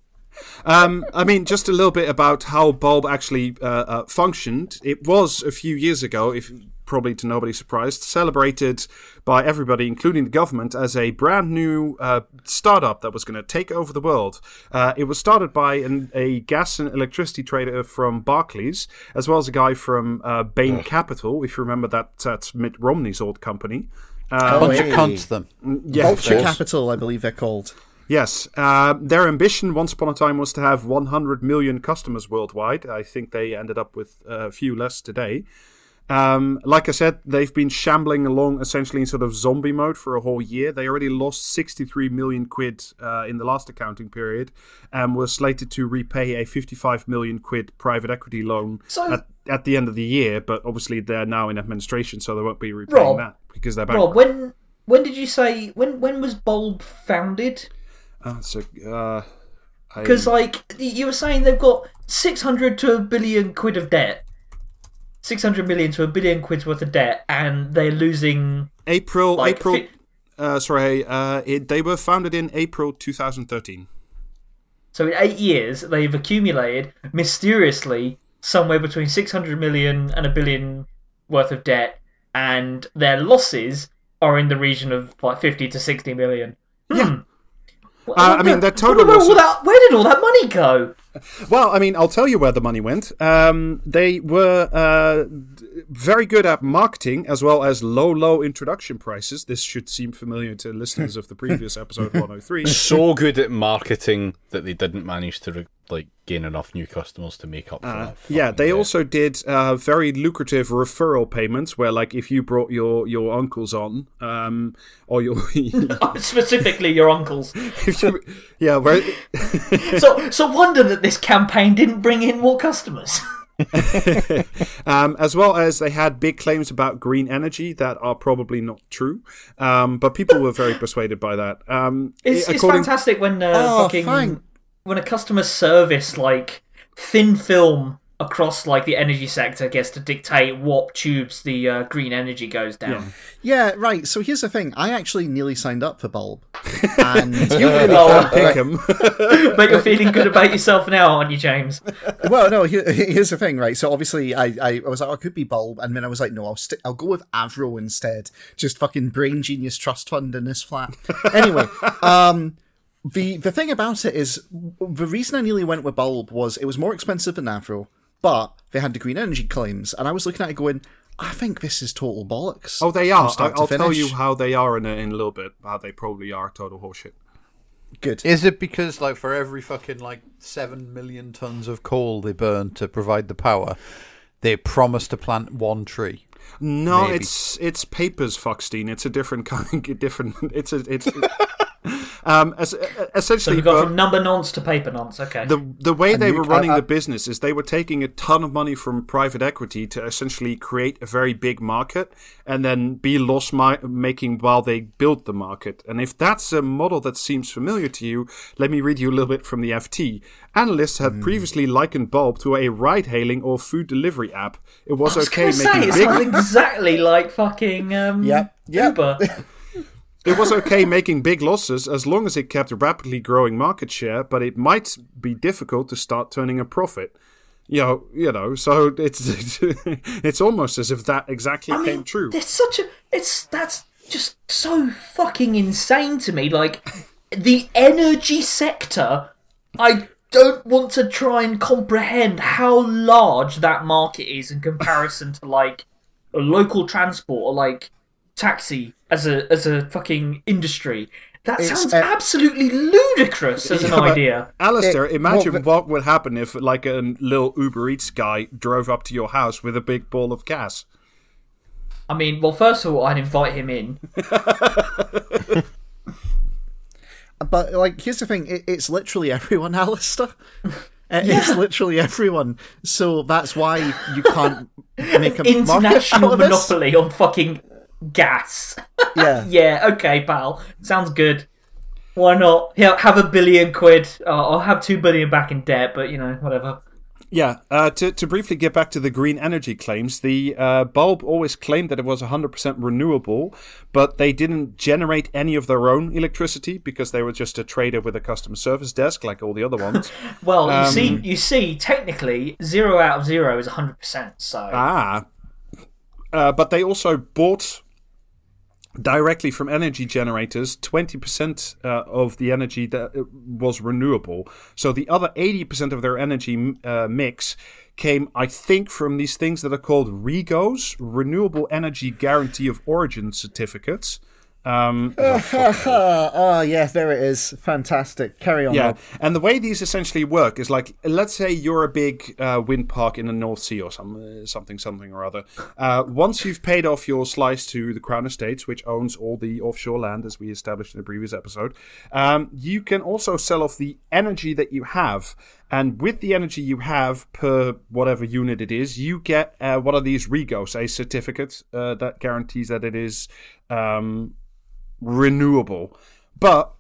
S5: Um, I mean, just a little bit about how Bulb actually uh, uh, functioned. It was a few years ago, if probably to nobody's surprise, celebrated by everybody, including the government, as a brand new uh, startup that was going to take over the world. Uh, it was started by an, a gas and electricity trader from Barclays, as well as a guy from uh, Bain Capital, if you remember that, that's Mitt Romney's old company.
S2: Oh,
S3: Bunch
S2: hey.
S3: of cunts, them.
S5: Yeah,
S2: Vulture. Capital, I believe they're called.
S5: Yes, uh, their ambition once upon a time was to have 100 million customers worldwide. I think they ended up with a few less today. Um, like I said, they've been shambling along essentially in sort of zombie mode for a whole year. They already lost 63 million quid uh, in the last accounting period and were slated to repay a 55 million quid private equity loan
S4: So-
S5: at, at the end of the year. But obviously, they're now in administration, so they won't be repaying
S4: Rob,
S5: that because they're bankrupt.
S4: Rob, when when did you say when when was Bulb founded?
S5: Uh, so, uh,
S4: Because like you were saying, they've got six hundred to a billion quid of debt, six hundred million to a billion quid's worth of debt, and they're losing
S5: April,
S4: like
S5: April.
S4: fi-
S5: Uh, sorry, uh, it, they were founded in April 2013.
S4: So in eight years, they've accumulated mysteriously somewhere between 600 million and a billion worth of debt, and their losses are in the region of like 50 to 60 million.
S5: Yeah.
S4: Well,
S5: Uh, I mean, their total
S4: where,
S5: losses-
S4: that, where did all that money go?
S5: Well, I mean, I'll tell you where the money went. Um, they were uh, very good at marketing as well as low, low introduction prices. This should seem familiar to listeners of the previous episode 103.
S1: so good at marketing that they didn't manage to re- like gain enough new customers to make up for that.
S5: Uh, Yeah, they
S1: debt.
S5: also did uh, very lucrative referral payments where, like, if you brought your, your uncles on, um, or your.
S4: Specifically, your uncles.
S5: you, yeah, where,
S4: So, so wonder that this campaign didn't bring in more customers.
S5: um, as well as they had big claims about green energy that are probably not true. Um, but people were very persuaded by that. Um,
S4: It's, it's fantastic when uh,
S2: Oh,
S4: fucking when a customer service like thin film across like the energy sector gets to dictate what tubes the uh, green energy goes down.
S2: Yeah, right. So here's the thing. I actually nearly signed up for Bulb, and
S5: You really
S4: Oh,
S5: can't pick 'em.
S4: but you're feeling good about yourself now, aren't you, James?
S2: well, no. Here, here's the thing, right? So obviously, I, I, I was like, oh, it could be Bulb, and then I was like, no, I'll st- I'll go with Avro instead. Just fucking brain genius trust fund in this flat. Anyway, um, the the thing about it is, the reason I nearly went with Bulb was it was more expensive than Avro, but they had the green energy claims, and I was looking at it going, I think this is total bollocks.
S5: Oh, they are. I, I'll tell you how they are in a, in a little bit. How they probably are total horseshit.
S2: Good.
S3: Is it because, like, for every fucking like seven million tons of coal they burn to provide the power, they promise to plant one tree?
S5: No,
S3: Maybe.
S5: it's it's papers, Foxstein. It's a different kind. Different. It's a it's. um, es-
S4: So
S5: essentially,
S4: we've gone
S5: uh,
S4: from number nonce to paper nonce. Okay.
S5: the the way they
S2: you-
S5: were running
S2: I- I-
S5: the business is they were taking a ton of money from private equity to essentially create a very big market and then be loss mi- making while they build the market. And if that's a model that seems familiar to you, let me read you a little bit from the FT. Analysts had
S2: Hmm.
S5: previously likened Bulb to a ride-hailing or food delivery app. It was,
S4: I was
S5: okay
S4: gonna say
S5: making
S4: it
S5: big
S4: sounds exactly like fucking um,
S2: Yep, yep.
S4: Uber.
S5: It was okay making big losses as long as it kept a rapidly growing market share, but it might be difficult to start turning a profit. You know, you know, so it's it's, it's almost as if that exactly
S4: I mean,
S5: came true.
S4: It's such a it's that's just so fucking insane to me. Like the energy sector, I don't want to try and comprehend how large that market is in comparison to like a local transport or like taxi as a as a fucking industry. That
S2: It's,
S4: sounds
S2: uh,
S4: absolutely ludicrous as an
S5: Yeah, but-
S4: idea.
S5: Alistair,
S2: It-
S5: imagine
S2: well,
S5: what would happen if, like, a little Uber Eats guy drove up to your house with a big ball of gas.
S4: I mean, well, first of all, I'd invite him in.
S2: But like, here's the thing: it, it's literally everyone, Alistair. It- It's literally everyone. So that's why you can't make a market out
S4: International
S2: of this.
S4: monopoly on fucking gas.
S2: Yeah.
S4: Yeah, okay, pal. Sounds good. Why not? Yeah, have a billion quid. Uh, I'll have two billion back in debt, but you know, whatever.
S5: Yeah, uh, to, to briefly get back to the green energy claims, the uh, bulb always claimed that it was 100% renewable, but they didn't generate any of their own electricity because they were just a trader with a customer service desk like all the other ones.
S4: Well, you
S5: Um,
S4: see, you see, technically, zero out of zero is hundred percent. So
S5: ah. Uh, but they also bought directly from energy generators 20% uh, of the energy that uh, was renewable. So the other 80% of their energy uh, mix came, I think, from these things that are called REGOs, Renewable Energy Guarantee of Origin certificates. Um,
S2: oh yeah, there it is. Fantastic. Carry on.
S5: yeah,
S2: Rob.
S5: and the way these essentially work is like, let's say you're a big uh, wind park in the North Sea or some, uh, something, something or other. Uh, once you've paid off your slice to the Crown Estates, which owns all the offshore land, as we established in the previous episode, um, you can also sell off the energy that you have. And with the energy you have per whatever unit it is, you get uh, what are these regos, a certificate uh, that guarantees that it is um, renewable. But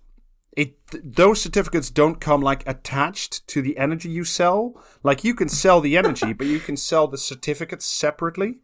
S5: it those certificates don't come like attached to the energy you sell. Like you can sell the energy, but you can sell the certificates separately.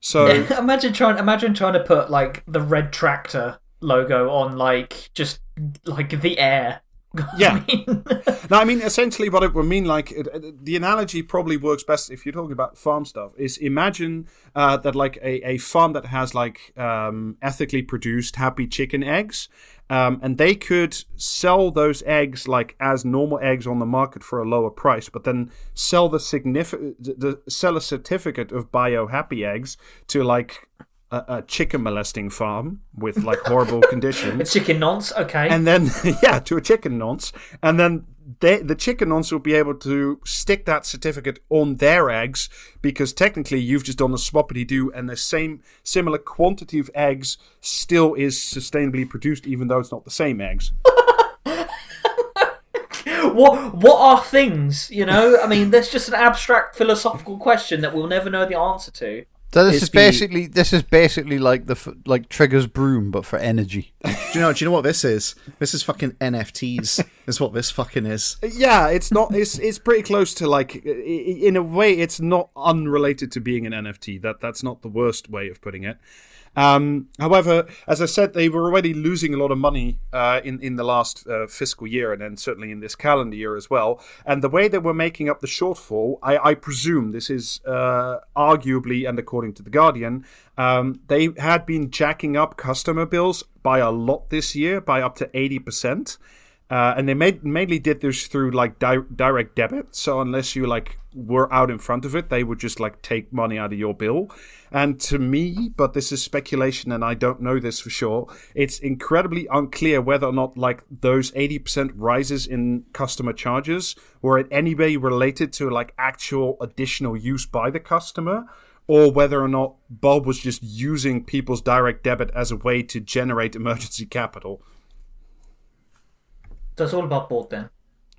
S5: So
S4: imagine trying imagine trying to put like the red tractor logo on like just like the air.
S5: Yeah.
S4: I mean,
S5: No, I mean essentially what it would mean. Like it, it- the analogy probably works best if you're talking about farm stuff. Is imagine uh, that like a, a farm that has like um, ethically produced happy chicken eggs, um, and they could sell those eggs like as normal eggs on the market for a lower price, but then sell the significant the, sell a certificate of bio happy eggs to like a, a chicken molesting farm with like horrible conditions A
S4: chicken nonce, okay.
S5: and then yeah to a chicken nonce and then they, the chicken nonce will be able to stick that certificate on their eggs because technically you've just done a swappity do and the same similar quantity of eggs still is sustainably produced even though it's not the same eggs
S4: what what are things? You know, I mean, that's just an abstract philosophical question that we'll never know the answer to.
S3: So this
S2: Is
S3: is
S2: the-
S3: basically this is basically like the f- like Trigger's broom, but for energy.
S2: Do you know? Do you know what this is? This is fucking NFTs. is what this fucking is.
S5: yeah it's not it's it's pretty close to like i- i- in a way it's not unrelated to being an nft that that's not the worst way of putting it um, however, as I said, they were already losing a lot of money uh, in in the last uh, fiscal year, and then certainly in this calendar year as well. And the way they were making up the shortfall, I, I presume this is uh, arguably, and according to the Guardian, um, they had been jacking up customer bills by a lot this year, by up to eighty percent. Uh, and they made, mainly did this through like di- direct debit. So unless you like were out in front of it, they would just like take money out of your bill. And to me, but this is speculation, and I don't know this for sure. It's incredibly unclear whether or not like those eighty percent rises in customer charges were in any way related to like actual additional use by the customer. Or whether or not Bulb was just using people's direct debit as a way to generate emergency capital.
S4: It's all about board then.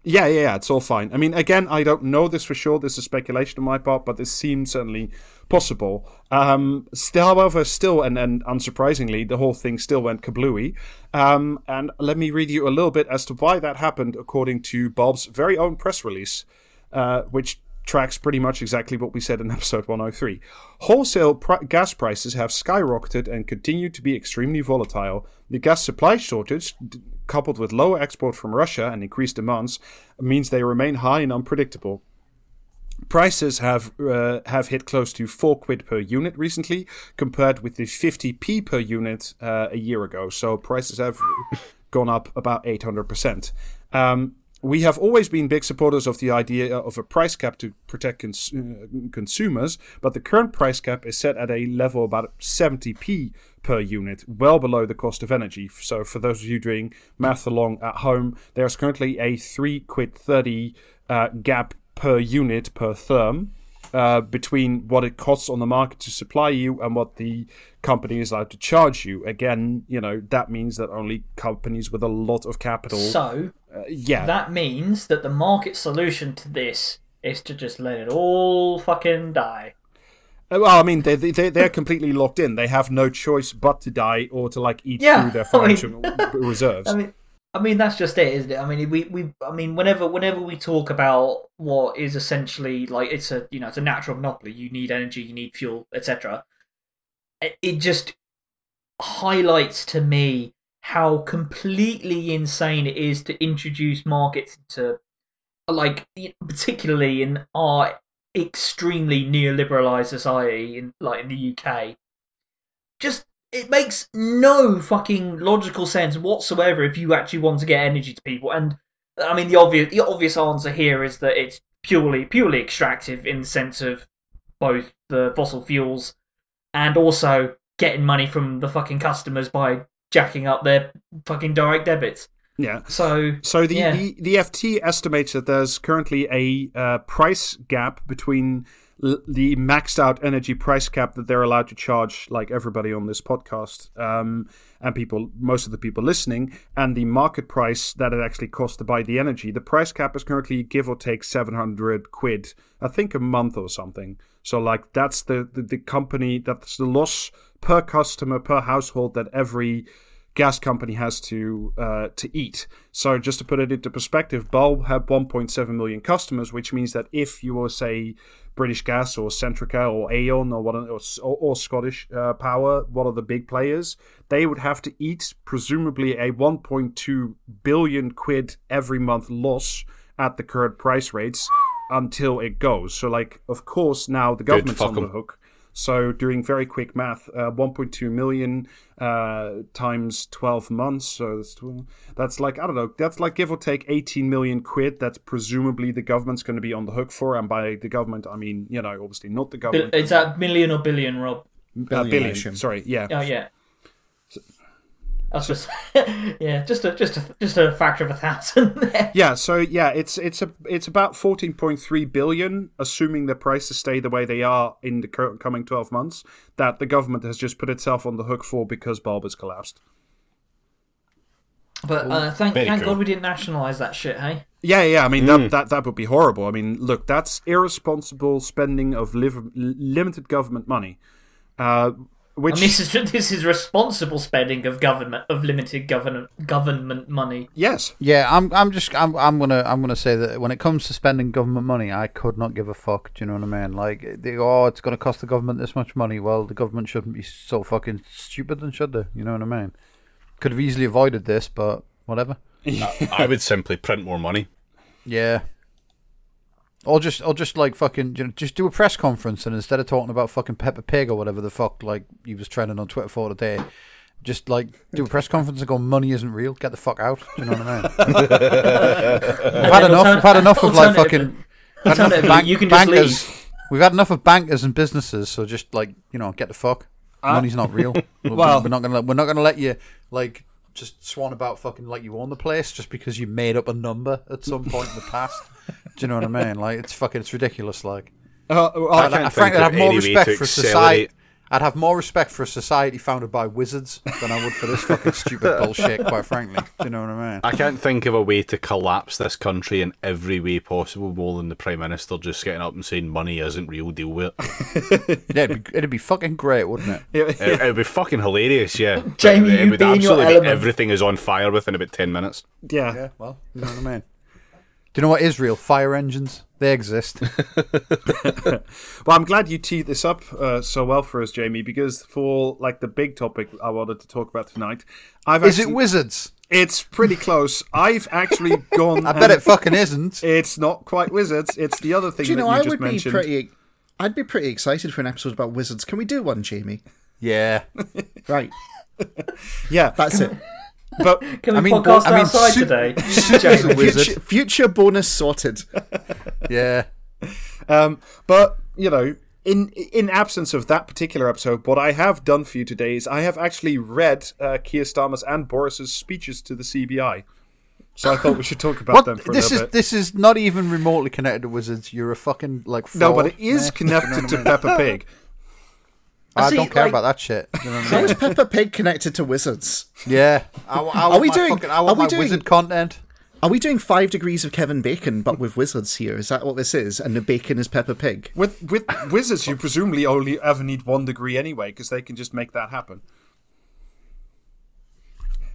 S5: Yeah, yeah, yeah, it's all fine. I mean, again, I don't know this for sure. This is speculation on my part, but this seems certainly possible. Um, still, however, still, and, and unsurprisingly, the whole thing still went kablooey. Um, and let me read you a little bit as to why that happened, according to Bulb's very own press release, uh, which tracks pretty much exactly what we said in episode 103. Wholesale pr- gas prices have skyrocketed and continue to be extremely volatile. The gas supply shortage, d- coupled with lower export from Russia and increased demands, means they remain high and unpredictable. Prices have uh, have hit close to four quid per unit recently, compared with the 50p per unit uh, a year ago. So prices have gone up about 800 percent. Um, we have always been big supporters of the idea of a price cap to protect cons- uh, consumers, but the current price cap is set at a level about 70p per unit, well below the cost of energy. So, for those of you doing math along at home, there's currently a 3 quid 30 uh, gap per unit per therm uh, between what it costs on the market to supply you and what the company is allowed to charge you. Again, you know, that means that only companies with a lot of capital.
S4: So
S5: uh, yeah.
S4: that means that the market solution to this is to just let it all fucking die.
S5: Uh, Well, I mean, they, they, they're completely locked in. They have no choice but to die or to, like, eat
S4: Yeah,
S5: through their
S4: I mean-
S5: financial reserves.
S4: I mean, I mean that's just it, isn't it? I mean, we, we I mean, whenever whenever we talk about what is essentially like it's a you know it's a natural monopoly. You need energy, you need fuel, etc. It, it just highlights to me how completely insane it is to introduce markets into like particularly in our extremely neoliberalized society in like in the UK, just it makes no fucking logical sense whatsoever if you actually want to get energy to people. And I mean, the obvious the obvious answer here is that it's purely purely extractive in the sense of both the fossil fuels and also getting money from the fucking customers by jacking up their fucking direct debits.
S5: Yeah.
S4: So
S5: So the,
S4: yeah.
S5: the, the FT estimates that there's currently a uh, price gap between l- the maxed out energy price cap that they're allowed to charge, like everybody on this podcast, um, and people, most of the people listening, and the market price that it actually costs to buy the energy. The price cap is currently give or take 700 quid, I think a month or something. So like that's the, the, the company, that's the loss per customer, per household that every gas company has to uh, to eat. So just to put it into perspective, Bulb had 1.7 million customers, which means that if you were say British Gas or Centrica or E.ON or one or, or Scottish uh, Power, one of the big players, they would have to eat presumably a 1.2 billion quid every month loss at the current price rates until it goes. So like, of course, now the government's on the hook. So doing very quick math, uh, 1.2 million uh, times 12 months. So that's, that's like I don't know. That's like give or take 18 million quid. That's presumably the government's going to be on the hook for. And by the government, I mean you know obviously not the government.
S4: Is that million or billion, Rob?
S5: uh,
S2: Billion,
S5: billion. Sorry, yeah.
S4: Oh yeah. That's just yeah, just a just a just a factor of a thousand. there.
S5: Yeah, so yeah, it's it's a it's about 14.3 billion, assuming the prices stay the way they are in the cur- coming 12 months. That the government has just put itself on the hook for because Bulb has collapsed.
S4: but uh, thank
S1: Very
S4: thank
S1: cool.
S4: God we didn't nationalise that shit, hey.
S5: Yeah, yeah. I mean that, that that would be horrible. I mean, look, that's irresponsible spending of liv- limited government money, uh, which
S4: And this is this is responsible spending of government of limited government government money.
S5: yes,
S3: Yeah, I'm. I'm just. I'm. I'm gonna. I'm gonna say that when it comes to spending government money, I could not give a fuck. Do you know what I mean? Like, they, oh, it's gonna cost the government this much money. Well, the government shouldn't be so fucking stupid, then should they? You know what I mean? Could have easily avoided this, but whatever.
S1: I would simply print more money.
S3: Yeah. Or just, or just like fucking, you know, just do a press conference and instead of talking about fucking Peppa Pig or whatever the fuck, like he was trending on Twitter for today, just like do a press conference and go, money isn't real, get the fuck out. Do you know what I mean? We've had enough. We've had enough of like fucking. had enough of bank-
S4: you can just
S3: bankers.
S4: leave.
S3: We've had enough of bankers and businesses, so just like you know, get the fuck. Uh, Money's not real.
S5: Well-
S3: we're not gonna. We're not gonna let you like just swan about fucking like you own the place just because you made up a number at some point in the past. Do you know what I mean? Like it's fucking. It's ridiculous. Like
S5: uh, well,
S1: I
S3: I'd, I frankly I'd have more respect for
S1: accelerate-
S3: society. I'd have more respect for a society founded by wizards than I would for this fucking stupid bullshit. Quite frankly, do you know what I mean?
S1: I can't think of a way to collapse this country in every way possible more than the Prime Minister just getting up and saying money isn't real, deal with it.
S3: Yeah, it'd be, it'd be fucking great, wouldn't it?
S1: it, it would be fucking hilarious, yeah.
S4: Jamie,
S1: it
S4: you
S1: would
S4: be in your
S1: absolutely be
S4: element.
S1: everything is on fire within about 10 minutes.
S5: yeah.
S3: Yeah, well, you know what I mean. Do you know what is real? Fire engines. They exist.
S5: Well, I'm glad you teed this up uh, so well for us, Jamie, because for like the big topic I wanted to talk about tonight, I've
S3: Is it wizards?
S5: it's pretty close. I've actually gone.
S3: I bet it fucking isn't.
S5: It's not quite wizards. It's the other thing
S2: Do you
S5: that
S2: know,
S5: you
S2: I
S5: just
S2: would be pretty. I'd be pretty excited for an episode about wizards. Can we do one, Jamie?
S3: Yeah.
S2: Right,
S5: Yeah,
S2: that's it.
S5: But
S4: Can we
S3: I mean,
S4: podcast
S3: I mean,
S4: outside
S3: su-
S4: today?
S3: Super wizard.
S2: Future, future bonus sorted.
S3: Yeah.
S5: Um, but you know, in in absence of that particular episode, what I have done for you today is I have actually read uh, Keir Starmer's and Boris's speeches to the CBI. So I thought we should talk about them
S3: What?
S5: for a
S3: This is
S5: bit.
S3: this is not even remotely connected to wizards. You're a fucking like. Fraud.
S5: no, but it is connected to Peppa Pig.
S3: I
S4: See,
S3: don't care
S4: like-
S3: about that shit. You know what I mean?
S2: is Peppa Pig connected to wizards?
S3: Yeah. I, I want
S2: we doing-
S3: Fucking, I want
S2: are we
S3: my
S2: doing-
S3: wizard content.
S2: Are we doing five degrees of Kevin Bacon, but with wizards here? Is that what this is? And the bacon is Peppa Pig.
S5: With with wizards, you presumably only ever need one degree anyway, because they can just make that happen.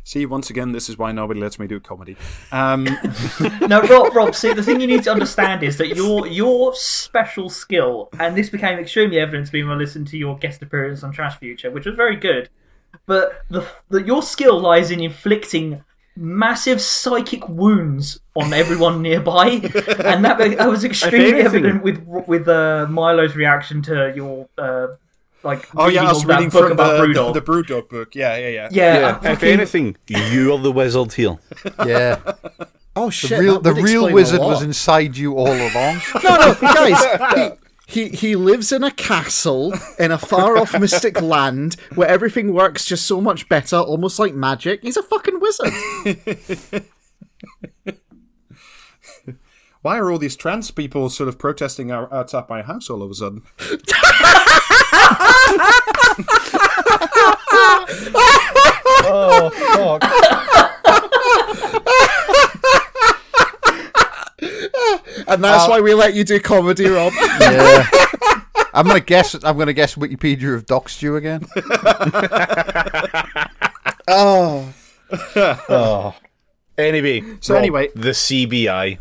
S5: See, once again, this is why nobody lets me do comedy. Um,
S4: No, Rob, Rob. See, the thing you need to understand is that your your special skill, and this became extremely evident to me when I listened to your guest appearance on Trash Future, which was very good. But the, the your skill lies in inflicting massive psychic wounds on everyone nearby, and that, that was extremely evident with with uh, Milo's reaction to your uh, like.
S5: Oh yeah,
S4: I was
S5: reading
S4: book
S5: from
S4: about
S5: the,
S4: Brewdog.
S5: the Brewdog book. Yeah, yeah, yeah.
S4: yeah,
S1: Yeah,
S4: uh,
S1: if
S4: fucking-
S1: anything, you're the wizard here.
S3: Yeah,
S2: Oh
S3: the
S2: shit!
S3: real the real wizard was inside you all along.
S2: No, no, guys. He, he he lives in a castle in a far off mystic land where everything works just so much better, almost like magic. He's a fucking wizard.
S5: Why are all these trans people sort of protesting out- outside my house all of a sudden?
S3: oh fuck!
S2: And that's uh, why we let you do comedy, Rob.
S3: Yeah. I'm gonna guess. I'm gonna guess Wikipedia have doxed you again.
S2: Oh. oh.
S1: Anyway,
S5: So
S1: Rob,
S5: anyway-
S1: the CBI.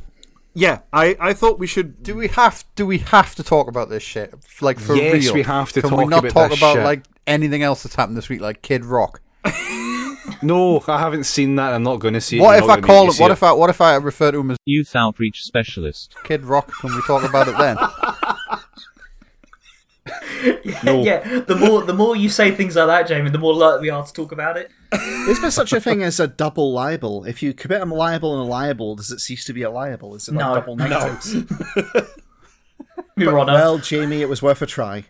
S5: Yeah, I, I thought we should.
S3: Do we have? Do we have to talk about this shit? Like for
S1: Yes,
S3: real?
S1: we have to
S3: Can
S1: talk
S3: we not
S1: about
S3: talk
S1: this
S3: about
S1: shit.
S3: like anything else that's happened this week, like Kid Rock?
S1: No, I haven't seen that. I'm not going to see it.
S3: What
S1: You're
S3: if I call it? What if I? What if I refer to him as
S6: Youth Outreach Specialist.
S3: Kid Rock? Can we talk about it then?
S4: yeah, the more the more you say things like that, Jamie, the more likely we are to talk about it.
S2: Is there such a thing as a double libel? If you commit a libel and a libel, does it cease to be a libel? Is it like
S4: No,
S2: double
S4: no.
S2: negatives?
S4: Your Honour.
S2: Well, Jamie, it was worth a try.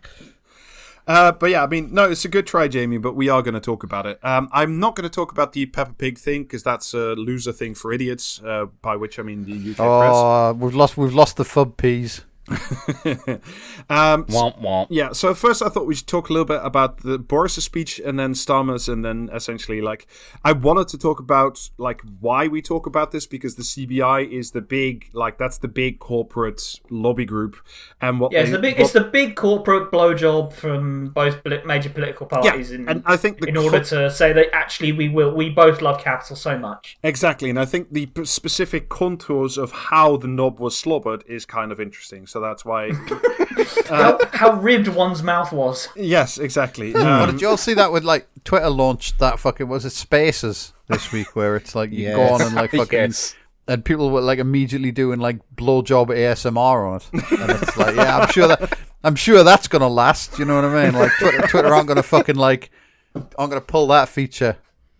S5: Uh, but yeah, I mean, no, it's a good try, Jamie. But we are going to talk about it. Um, I'm not going to talk about the Peppa Pig thing because that's a loser thing for idiots. Uh, by which I mean the UK press.
S3: Oh, we've lost. We've lost the fub peas.
S5: Press. Um,
S1: Womp womp.
S5: Yeah, so first I thought we should talk a little bit about the Boris' speech and then Starmer's and then essentially like I wanted to talk about like why we talk about this because the CBI is the big like that's the big corporate lobby group and what
S4: Yeah, it's the big
S5: what-
S4: it's the big corporate blowjob from both poli- major political parties
S5: Yeah,
S4: in,
S5: and I think the
S4: in order to say that actually we will we both love capital so much.
S5: Exactly, and I think the p- specific contours of how the knob was slobbered is kind of interesting. So that's why,
S4: how, how ribbed one's mouth was.
S5: yes, exactly.
S3: But
S5: Um,
S3: did you all see that with like Twitter launched that fucking was it Spaces this week where it's like you go on and like fucking
S1: Yes.
S3: and people were like immediately doing like blowjob ASMR on it, and it's like yeah, I'm sure that I'm sure that's gonna last. You know what I mean? Like Twitter, Twitter aren't gonna fucking like aren't gonna pull that feature.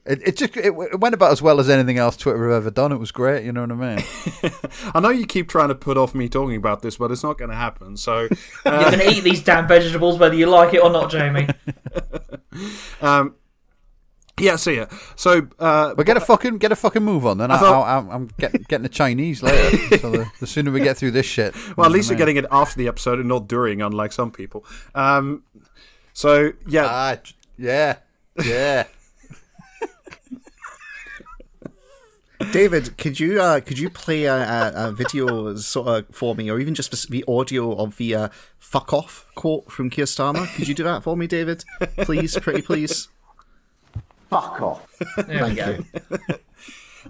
S3: It, it just it, it went about as well as anything else Twitter have ever done. It was great. You know what I mean?
S5: I know you keep trying to put off me talking about this, but it's not going to happen. So,
S4: You're going to eat these damn vegetables whether you like it or not, Jamie.
S5: um, yeah, see yeah, so uh,
S3: But get a fucking get a fucking move on. Then I,
S5: thought-
S3: I, I'm, I'm getting getting the Chinese later. so the, the sooner we get through this shit,
S5: well, at least
S3: you
S5: you're
S3: know
S5: getting it after the episode and not during, unlike some people. Um, so yeah,
S3: I mean? Ah, yeah, yeah.
S2: David, could you uh, could you play a, a, a video sort of for me, or even just the audio of the uh, "fuck off" quote from Keir Starmer? Could you do that for me, David? Please, pretty please.
S7: Fuck off.
S4: There we go.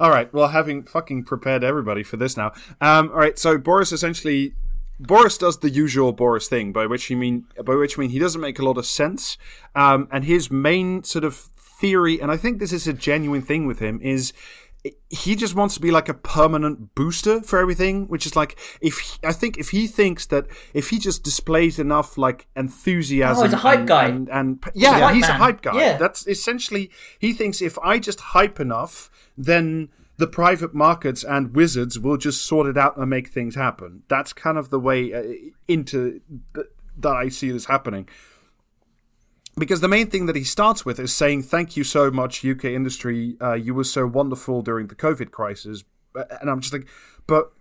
S5: All right. Well, having fucking prepared everybody for this now. Um, all right. So Boris essentially, Boris does the usual Boris thing, by which you mean, by which I mean he doesn't make a lot of sense. Um, and his main sort of theory, and I think this is a genuine thing with him, is he just wants to be like a permanent booster for everything which is like if he- i think if he thinks that if he just displays enough like enthusiasm
S4: Oh, he's a hype
S5: and,
S4: guy.
S5: and, and yeah he's a hype guy
S4: Yeah.
S5: that's essentially he thinks if i just hype enough then the private markets and wizards will just sort it out and make things happen that's kind of the way uh, into th- that i see this happening because the main thing that he starts with is saying thank you so much uk industry uh, you were so wonderful during the covid crisis Uh, and i'm just like but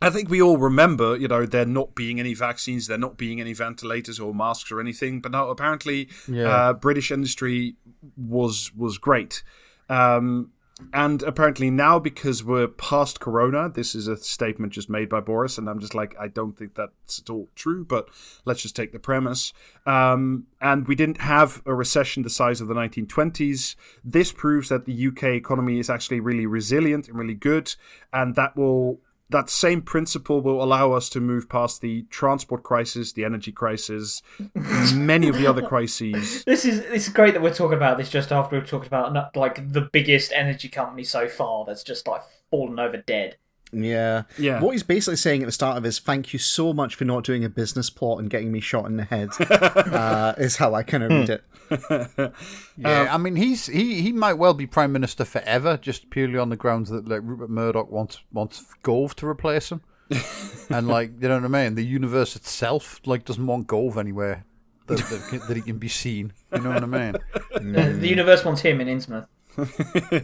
S5: I think we all remember, you know, there not being any vaccines, there not being any ventilators or masks or anything. But now apparently,
S3: Yeah.
S5: uh, British industry was was great. Um, and apparently now, because we're past Corona, this is a statement just made by Boris, and I'm just like, I don't think that's at all true. But let's just take the premise. Um, and we didn't have a recession the size of the 1920s. This proves that the UK economy is actually really resilient and really good, and that will that same principle will allow us to move past the transport crisis, the energy crisis, many of the other crises.
S4: This is it's great that we're talking about this just after we've talked about like the biggest energy company so far that's just like fallen over dead.
S2: Yeah.
S5: Yeah.
S2: What he's basically saying at the start of his thank you so much for not doing a business plot and getting me shot in the head uh, is how I kind of read it.
S3: Yeah, I mean, he's he, he might well be prime minister forever, just purely on the grounds that like Rupert Murdoch wants wants Gove to replace him, and like you know what I mean. The universe itself like doesn't want Gove anywhere that, that, that he can be seen. You know what I mean?
S4: The, the universe wants him in Innsmouth.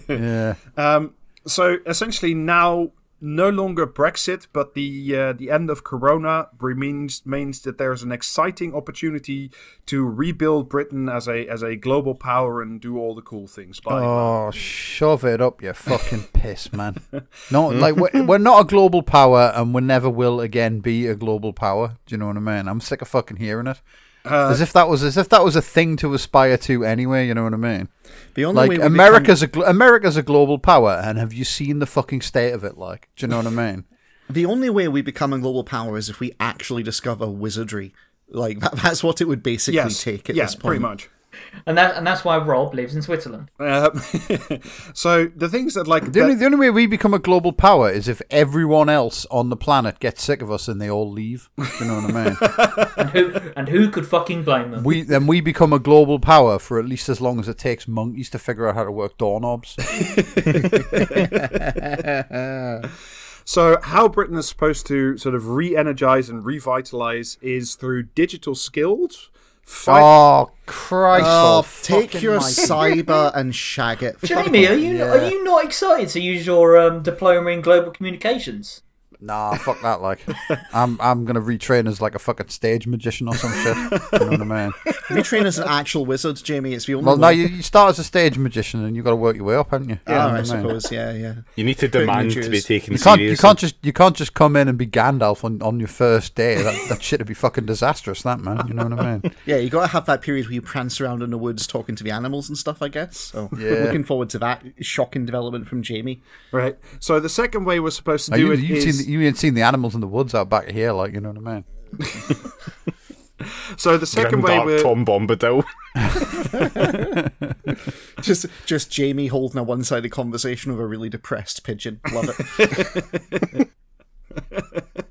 S3: Yeah.
S5: Um, so essentially now no longer Brexit, but the uh, the end of Corona means means that there is an exciting opportunity to rebuild Britain as a as a global power and do all the cool things. Bye.
S3: Oh, shove it up, your fucking piss, man. No, like we're, we're not a global power, and we never will again be a global power. Do you know what I mean? I'm sick of fucking hearing it. As if that was as if that was a thing to aspire to anyway. You know what I mean?
S2: The only
S3: Like
S2: we
S3: America's a gl- America's a global power, and have you seen the fucking state of it? Like, do you know what I mean?
S2: The only way we become a global power is if we actually discover wizardry. Like that, that's what it would basically
S5: yes,
S2: take at
S5: yeah,
S2: this point.
S5: pretty much.
S4: And that and that's why Rob lives in Switzerland.
S5: Uh, so the things that like
S3: The only, the only way we become a global power is if everyone else on the planet gets sick of us and they all leave. You know what I mean?
S4: And who and who could fucking blame them?
S3: we then we become a global power for at least as long as it takes monkeys to figure out how to work doorknobs.
S5: So, how Britain is supposed to sort of re energize and revitalize is through digital skills. Fight-
S3: oh Christ!
S2: Oh,
S3: oh,
S2: take your
S3: mighty.
S2: cyber and shag it.
S4: Jamie, are you
S3: Yeah.
S4: are you not excited to use your um, diploma in global communications?
S3: Nah, fuck that. Like, I'm I'm gonna retrain as like a fucking stage magician or some shit. You know what I mean?
S2: If you train as an actual wizard, Jamie, it's the only
S3: Well, no, you, you start as a stage magician and you've got to work your way up, haven't you?
S2: Ah,
S3: You know
S2: I
S3: what I mean?
S2: suppose, yeah, yeah.
S1: You need to demand to be
S2: Jews.
S1: taken
S3: You can't,
S1: seriously.
S3: you can't just you can't just come in and be Gandalf on, on your first day. That that shit would be fucking disastrous. That man, you know what I mean?
S2: Yeah, you got to have that period where you prance around in the woods talking to the animals and stuff, I guess. So,
S3: Yeah.
S2: looking forward to that shocking development from Jamie.
S5: Right. So, the second way we're supposed to
S3: Now,
S5: do
S3: you,
S5: it
S3: you've
S5: is-
S3: seen the, you ain't seen the animals in the woods out back here, like you know what I mean?
S5: so the second way we're
S1: Tom Bombadil.
S2: Just, just Jamie holding a one-sided conversation with a really depressed pigeon. Love it.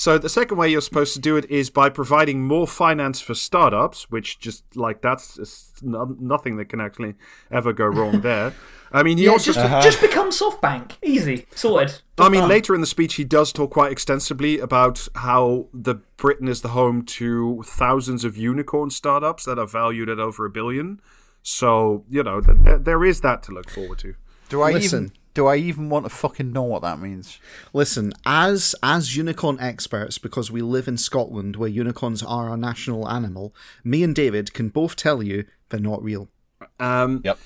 S5: So the second way you're supposed to do it is by providing more finance for startups, which just like that's just nothing that can actually ever go wrong there. I mean, he
S4: Yeah,
S5: also.
S4: just uh-huh. just become SoftBank. Easy, sorted.
S5: I mean, later in the speech, he does talk quite extensively about how the Britain is the home to thousands of unicorn startups that are valued at over a billion. So you know, th- th- there is that to look forward to.
S3: Do I
S2: Listen.
S3: even do I even want to fucking know what that means?
S2: Listen, as as unicorn experts, because we live in Scotland where unicorns are our national animal, me and David can both tell you they're not real.
S5: Um,
S1: Yep.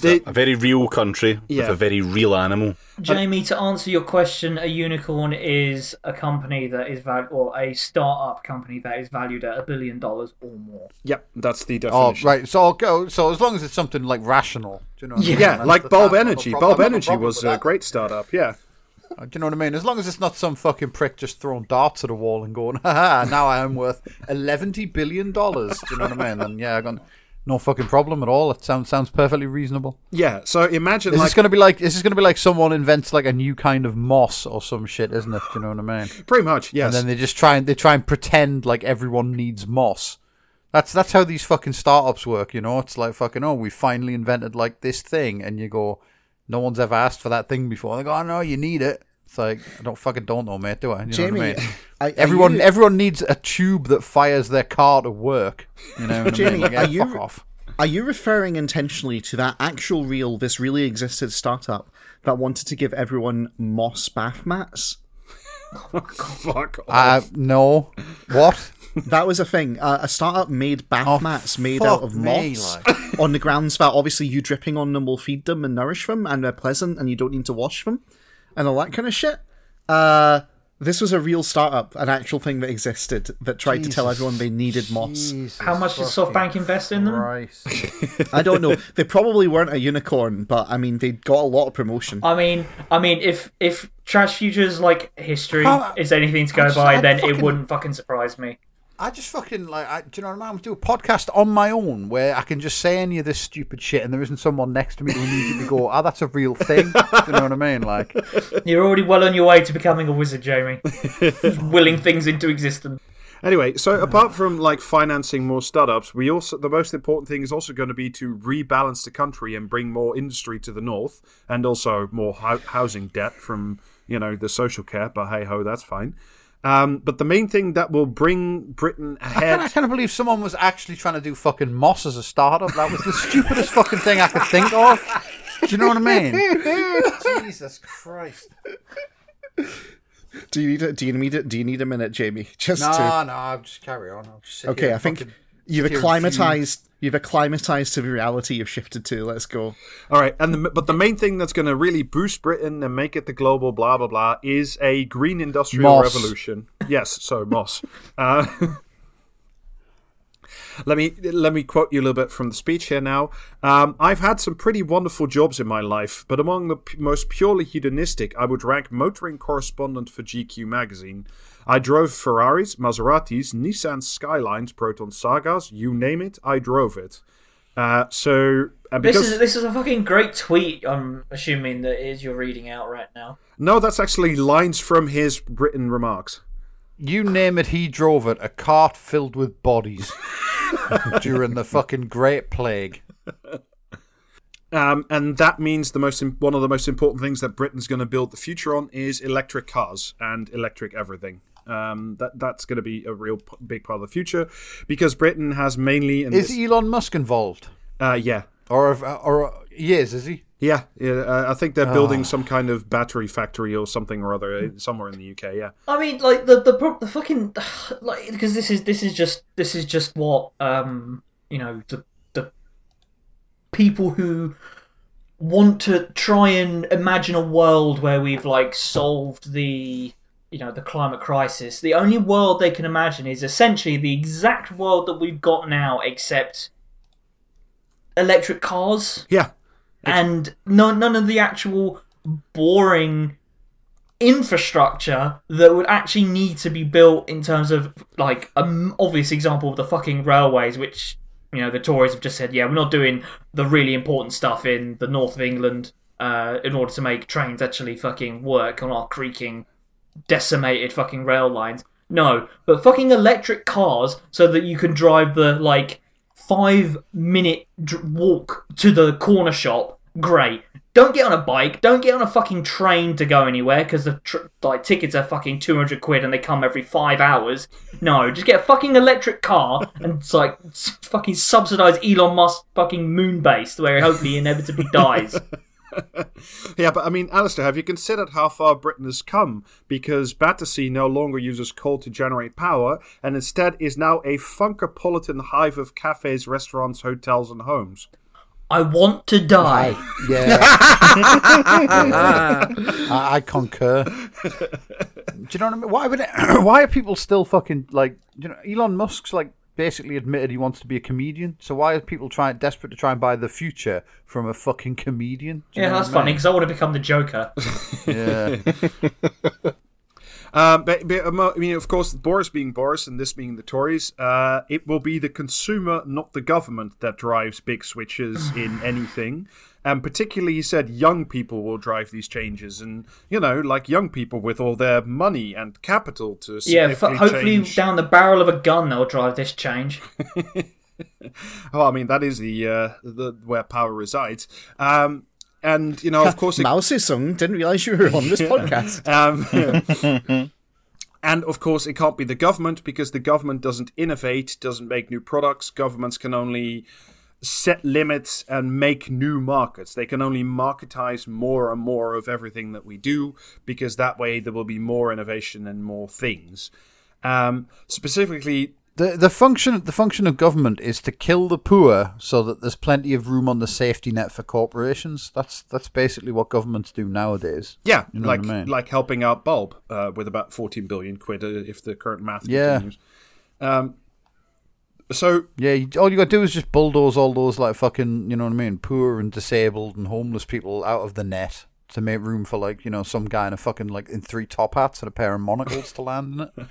S5: They,
S1: A very real country
S5: Yeah.
S1: with a very real animal.
S4: Jamie, to answer your question, a unicorn is a company that is val- or a startup company that is valued at a billion dollars or more.
S5: yep, that's the
S3: Oh,
S5: definition.
S3: right. So I'll go. So as long as it's something like rational, do you know? What I mean?
S5: Yeah, like Bulb
S3: that's
S5: Energy. Bulb
S3: I've got no
S5: Energy was a great startup. Yeah.
S3: Uh, Do you know what I mean? As long as it's not some fucking prick just throwing darts at a wall and going, haha, now I am worth eleven billion dollars. Do you know what I mean? And yeah, I got no fucking problem at all. It sounds sounds perfectly reasonable.
S5: Yeah. So imagine
S3: This
S5: like
S3: is gonna be like this is gonna be like someone invents like a new kind of moss or some shit, isn't it? Do you know what I mean?
S5: pretty much yes.
S3: And then they just try and they try and pretend like everyone needs moss. That's that's how these fucking startups work, you know. It's like fucking oh, we finally invented like this thing, and you go, no one's ever asked for that thing before. They go, oh no, you need it. It's like I don't fucking don't know, mate. Do I? You
S2: Jamie,
S3: know what I mean?
S2: are- are
S3: everyone
S2: you-
S3: everyone needs a tube that fires their car to work. You know what I mean? Like,
S2: are
S3: yeah,
S2: you-
S3: fuck off.
S2: Are you referring intentionally to that actual real, this really existed startup that wanted to give everyone moss bath mats?
S5: fuck off.
S3: Uh, no. What?
S2: That was a thing. Uh, a startup made bath
S3: Oh,
S2: mats made out of
S3: me,
S2: moss
S3: like.
S2: on the grounds that obviously you dripping on them will feed them and nourish them and they're pleasant and you don't need to wash them and all that kind of shit. Uh, This was a real startup, an actual thing that existed that tried to tell everyone they needed moss.
S3: Jesus
S4: How much did
S3: fucking
S4: SoftBank invest in them?
S2: I don't know. They probably weren't a unicorn, but I mean, they got a lot of promotion.
S4: I mean, I mean, if if Trash Future's like history
S3: How-
S4: is anything to go
S3: just-
S4: by,
S3: I
S4: then
S3: fucking-
S4: it wouldn't fucking surprise me.
S3: I just fucking like, I, do you know what I mean? I'm gonna do a podcast on my own where I can just say any of this stupid shit, and there isn't someone next to me who immediately go, "Ah, that's a real thing." do you know what I mean? Like,
S4: You're already well on your way to becoming a wizard, Jamie. Willing things into existence.
S5: Anyway, so apart from like financing more startups, we also the most important thing is also going to be to rebalance the country and bring more industry to the north, and also more hou- housing debt from you know the social care. But hey ho, that's fine. Um, but the main thing that will bring Britain ahead.
S3: I can't believe someone was actually trying to do fucking Moss as a startup. That was the stupidest fucking thing I could think of. Do you know what I mean? Jesus Christ!
S2: Do you need a, do you need it? Do you need a minute, Jamie? Just
S3: No,
S2: to
S3: no, I'll just carry on. I'll just sit
S2: okay.
S3: here
S2: I think
S3: fucking
S2: you've acclimatized. You've acclimatized to the reality you've shifted to. Let's go.
S5: All right, and the, but the main thing that's going to really boost Britain and make it the global blah blah blah is a green industrial
S3: Moss.
S5: revolution. Yes, so Moss. Uh, let me let me quote you a little bit from the speech here now. Um, I've had some pretty wonderful jobs in my life, but among the most purely hedonistic, I would rank motoring correspondent for GQ magazine. I drove Ferraris, Maseratis, Nissan Skylines, Proton Sagas, you name it, I drove it. Uh, so and
S4: This is this is a fucking great tweet. I'm assuming that is you're reading out right now.
S5: no, that's actually lines from his written remarks.
S3: You name it, he drove it. A cart filled with bodies during the fucking Great Plague.
S5: Um, and that means the most one of the most important things that Britain's going to build the future on is electric cars and electric everything. Um, that that's going to be a real p- big part of the future because Britain has mainly in
S3: Is
S5: this-
S3: Elon Musk involved?
S5: uh, yeah
S3: Or, if- or he is, is he?
S5: yeah yeah I think they're building some kind of battery factory or something or other uh, somewhere in the UK yeah
S4: I mean, like the the the fucking like because this is this is just this is just what um you know the the people who want to try and imagine a world where we've like solved the you know the climate crisis. The only world they can imagine is essentially the exact world that we've got now, except electric cars.
S5: Yeah.
S4: And none none of the actual boring infrastructure that would actually need to be built in terms of like an obvious example of the fucking railways which you know the tories have just said yeah we're not doing the really important stuff in the north of england uh, in order to make trains actually fucking work on our creaking decimated fucking rail lines. No but fucking electric cars so that you can drive the like five minute dr- walk to the corner shop, great. Don't get on a bike. Don't get on a fucking train to go anywhere because the tr- like tickets are fucking two hundred quid and they come every five hours. No, just get a fucking electric car and it's like fucking subsidize Elon Musk fucking moon base where he hopefully inevitably dies.
S5: Yeah, but I mean, Alistair, have you considered how far Britain has come? Because Battersea no longer uses coal to generate power, and instead is now a funkopolitan hive of cafes, restaurants, hotels, and homes.
S4: I want to die.
S3: Yeah. I, I concur. Do you know what I mean? Why would it, why are people still fucking like you know Elon Musk's like basically admitted he wants to be a comedian. So why are people trying desperate to try and buy the future from a fucking comedian? Do
S4: Yeah, that's funny because I want to become the Joker.
S3: Yeah.
S5: Um, but, but um, I mean, of course, Boris being Boris and this being the Tories, uh, it will be the consumer, not the government, that drives big switches in anything. And particularly, he said young people will drive these changes, and you know, like young people with all their money and capital to
S4: yeah, f-
S5: significantly
S4: hopefully
S5: change.
S4: down the barrel of a gun they'll drive this change.
S5: Oh, I mean, that is the uh, the where power resides. Um, and you know, of course, it,
S2: Mao Zedong didn't realize you were on this podcast.
S5: Um, and of course, it can't be the government because the government doesn't innovate, doesn't make new products. Governments can only set limits and make new markets. They can only marketize more and more of everything that we do because that way there will be more innovation and more things. Um, specifically,
S3: The the function the function of government is to kill the poor so that there's plenty of room on the safety net for corporations. That's that's basically what governments do nowadays.
S5: Yeah,
S3: You know
S5: like
S3: I mean?
S5: like helping out Bulb uh, with about 14 billion quid uh, if the current math
S3: Yeah.
S5: continues. Um, so
S3: Yeah, all you got to do is just bulldoze all those like fucking you know what I mean, poor and disabled and homeless people out of the net to make room for like you know some guy in a fucking like in three top hats and a pair of monocles to land in it.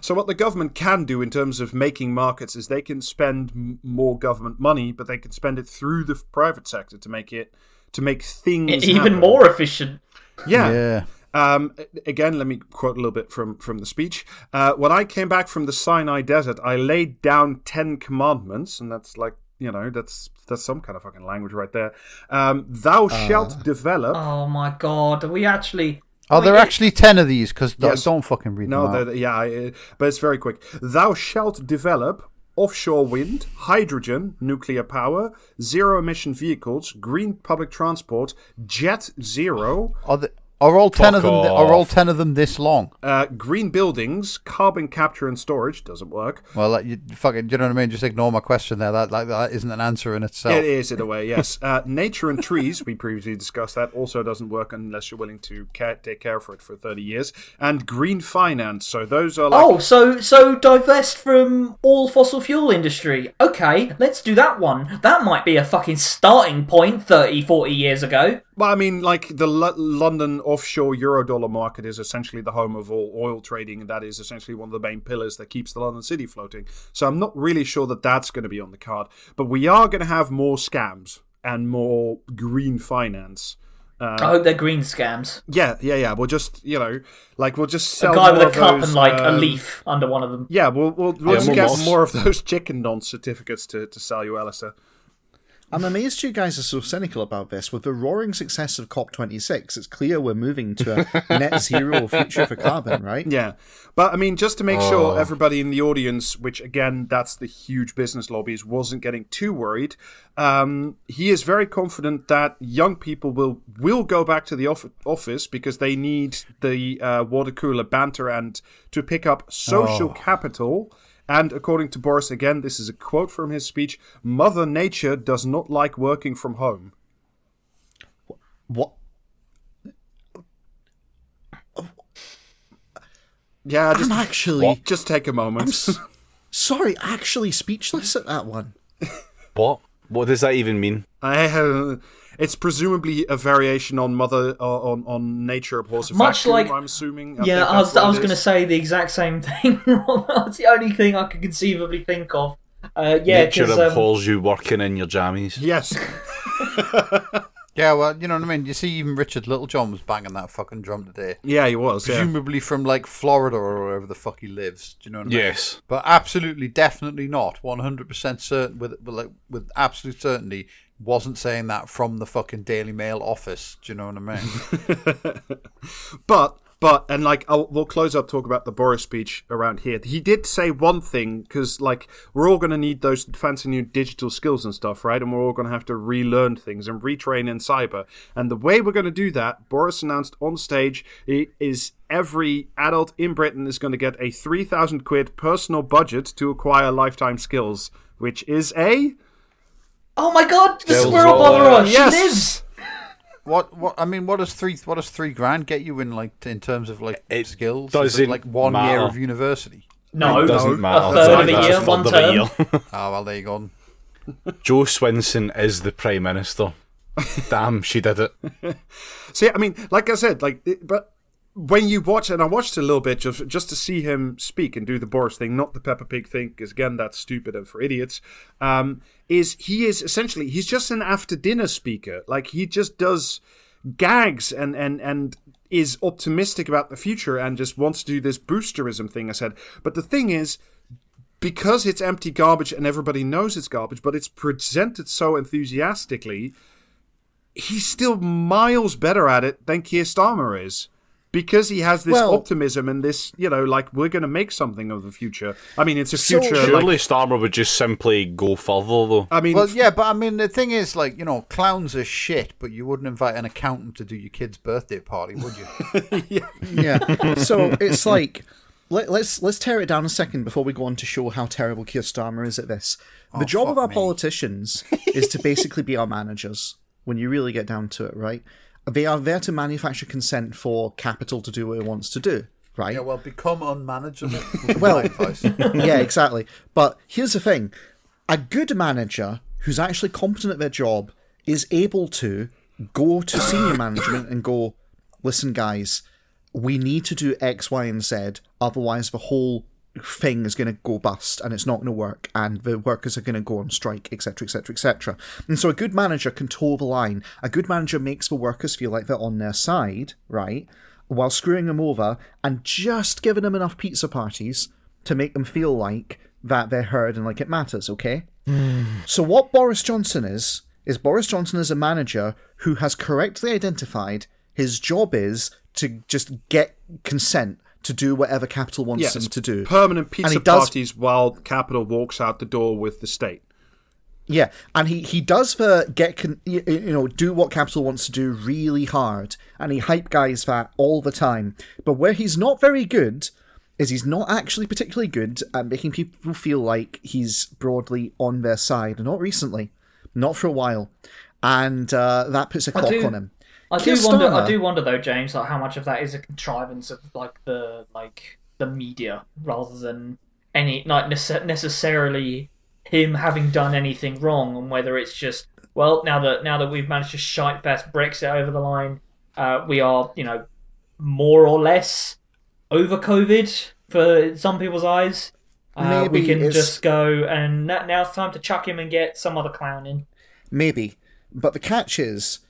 S5: So what the government can do in terms of making markets is they can spend more government money, but they can spend it through the private sector to make it to make things
S4: Even
S5: happen.
S4: more efficient.
S5: Yeah.
S3: Yeah.
S5: Um, again, let me quote a little bit from from the speech. Uh, when I came back from the Sinai Desert, I laid down ten commandments, and that's like you know that's that's some kind of fucking language right there. Um, Thou shalt develop.
S4: Oh my god, are we actually.
S3: Are there
S4: Wait,
S3: actually ten of these? Because
S5: Yes.
S3: don't fucking read
S5: No,
S3: them out.
S5: they're- yeah, I- uh, but it's very quick. Thou shalt develop offshore wind, hydrogen, nuclear power, zero emission vehicles, green public transport, jet zero,
S3: Are, the, are all ten of them?
S1: Fuck
S3: Are all ten of them this long?
S5: uh, green buildings, carbon capture and storage doesn't work.
S3: Well, like, you fucking, do you know what I mean? Just ignore my question there. That like that isn't an answer in itself.
S5: It is in a way, yes. Uh, nature and trees, we previously discussed that, also doesn't work unless you're willing to care, take care for it for 30 years. And green finance, so those are like.
S4: Oh, so so divest from all fossil fuel industry. Okay, let's do that one. That might be a fucking starting point 30, 40 years ago.
S5: Well, I mean, like the L- London offshore eurodollar market is essentially the home of all oil trading, and that is essentially one of the main pillars that keeps the London city floating. So I'm not really sure that that's going to be on the card, but we are going to have more scams and more green finance.
S4: I hope they're green scams.
S5: Yeah, yeah, yeah. We'll just, you know, like we'll just sell
S4: A guy with a
S5: of
S4: cup
S5: those,
S4: and like a
S5: um,
S4: leaf under one of them.
S5: Yeah, we'll we'll, we'll
S1: Yeah,
S5: just
S1: more
S5: get
S1: moss.
S5: more of those chicken nonce certificates to, to sell you, Alistair.
S2: I'm amazed you guys are so cynical about this. With the roaring success of COP26, it's clear we're moving to a net zero future for carbon, right?
S5: Yeah, but I mean, just to make
S1: Oh.
S5: sure everybody in the audience, which again, that's the huge business lobbies, wasn't getting too worried. Um, he is very confident that young people will will go back to the off- office because they need the uh, water cooler banter and to pick up social
S1: Oh.
S5: capital. And according to Boris, again, this is a quote from his speech: "Mother Nature does not like working from home."
S2: What?
S5: Yeah, just
S2: I'm actually
S5: just take a moment.
S2: s- sorry, actually speechless at that one.
S1: What? What does that even mean?
S5: I have. It's presumably a variation on mother uh, on on nature abhors a
S4: Much
S5: vacuum,
S4: like-
S5: I'm assuming. I
S4: yeah, I was I was going to say the exact same thing. That's the only thing I could conceivably think of. Uh, yeah,
S1: Nature
S4: 'cause, um,
S1: abhors you working in your jammies.
S5: Yes,
S3: Yeah, well, you know what I mean. You see, even Richard Littlejohn was banging that fucking drum today,
S5: yeah, he was. Yeah.
S3: presumably from like Florida or wherever the fuck he lives. Do you know what I mean?
S1: Yes.
S3: But absolutely, definitely not. One hundred percent certain with with, like, with absolute certainty. Wasn't saying that from the fucking Daily Mail office. Do you know what I mean?
S5: But but and like I'll, we'll close up talk about the Boris speech around here. He did say one thing because like we're all going to need those fancy new digital skills and stuff, right? And we're all going to have to relearn things and retrain in cyber. And the way we're going to do that, Boris announced on stage, is every adult in Britain is going to get a three thousand quid personal budget to acquire lifetime skills, which is a
S4: oh my god, the
S1: Skills
S4: squirrel
S1: all
S4: bother
S1: out.
S4: us.
S5: yes.
S4: She lives.
S3: what what I mean? What does three what does three grand get you in like in terms of like
S1: It
S3: skills? Is
S1: doesn't
S3: it like one year of university?
S4: No,
S1: It doesn't matter.
S4: a third of a
S1: That's
S4: year,
S1: third
S4: one
S1: of a
S4: term.
S1: year.
S3: Oh well, there you go.
S1: Jo Swinson is the Prime Minister. Damn, she did it.
S5: See, I mean, like I said, like, it- but when you watch, and I watched a little bit just just to see him speak and do the Boris thing, not the Peppa Pig thing, because again, that's stupid and for idiots. Um, is he is essentially he's just an after dinner speaker. Like he just does gags and and and is optimistic about the future and just wants to do this boosterism thing. I said, but the thing is because it's empty garbage and everybody knows it's garbage, but it's presented so enthusiastically, he's still miles better at it than Keir Starmer is. Because he has this
S2: Well-
S5: optimism and this, you know, like we're going to make something of the future. I mean, it's a
S2: So-
S5: future.
S1: Surely
S5: like,
S1: Starmer would just simply go further, though.
S5: I mean,
S3: Well, yeah, but I mean, the thing is, like, you know, clowns are shit, but you wouldn't invite an accountant to do your kid's birthday party, would you?
S2: Yeah. So it's like let, let's let's tear it down a second before we go on to show how terrible Keir Starmer is at this. The
S3: Oh,
S2: job of our
S3: me.
S2: politicians is to basically be our managers. When you really get down to it, right? They are there to manufacture consent for capital to do what it wants to do, right?
S3: Yeah, well, become unmanageable.
S2: Well- yeah, exactly. But here's the thing a good manager who's actually competent at their job is able to go to senior management and go, listen, guys, we need to do X, Y, and Z, otherwise, the whole thing is going to go bust and it's not going to work and the workers are going to go on strike etc etc etc and so a good manager can toe the line. A good manager makes the workers feel like they're on their side right while screwing them over and just giving them enough pizza parties to make them feel like that they're heard and like it matters, okay? Mm. So what Boris Johnson is is Boris Johnson is a manager who has correctly identified his job is to just get consent to do whatever capital wants
S5: Yes,
S2: him to do.
S5: permanent pizza
S2: he does-
S5: parties while Capital walks out the door with the state.
S2: Yeah, and he he does the get con- you, you know do what Capital wants to do really hard, and he hype guys that all the time. But where he's not very good is he's not actually particularly good at making people feel like he's broadly on their side. Not recently, not for a while, and uh, that puts a clock
S4: do-
S2: on him.
S4: I
S2: Keir
S4: do wonder. I do wonder though, James, like how much of that is a contrivance of like the like the media rather than any like nece- necessarily him having done anything wrong, and whether it's just well now that now that we've managed to shite fast Brexit over the line, uh, we are you know more or less over COVID for some people's eyes. Uh, we can
S2: it's-
S4: just go and now it's time to chuck him and get some other clown in.
S2: Maybe. But the catch is,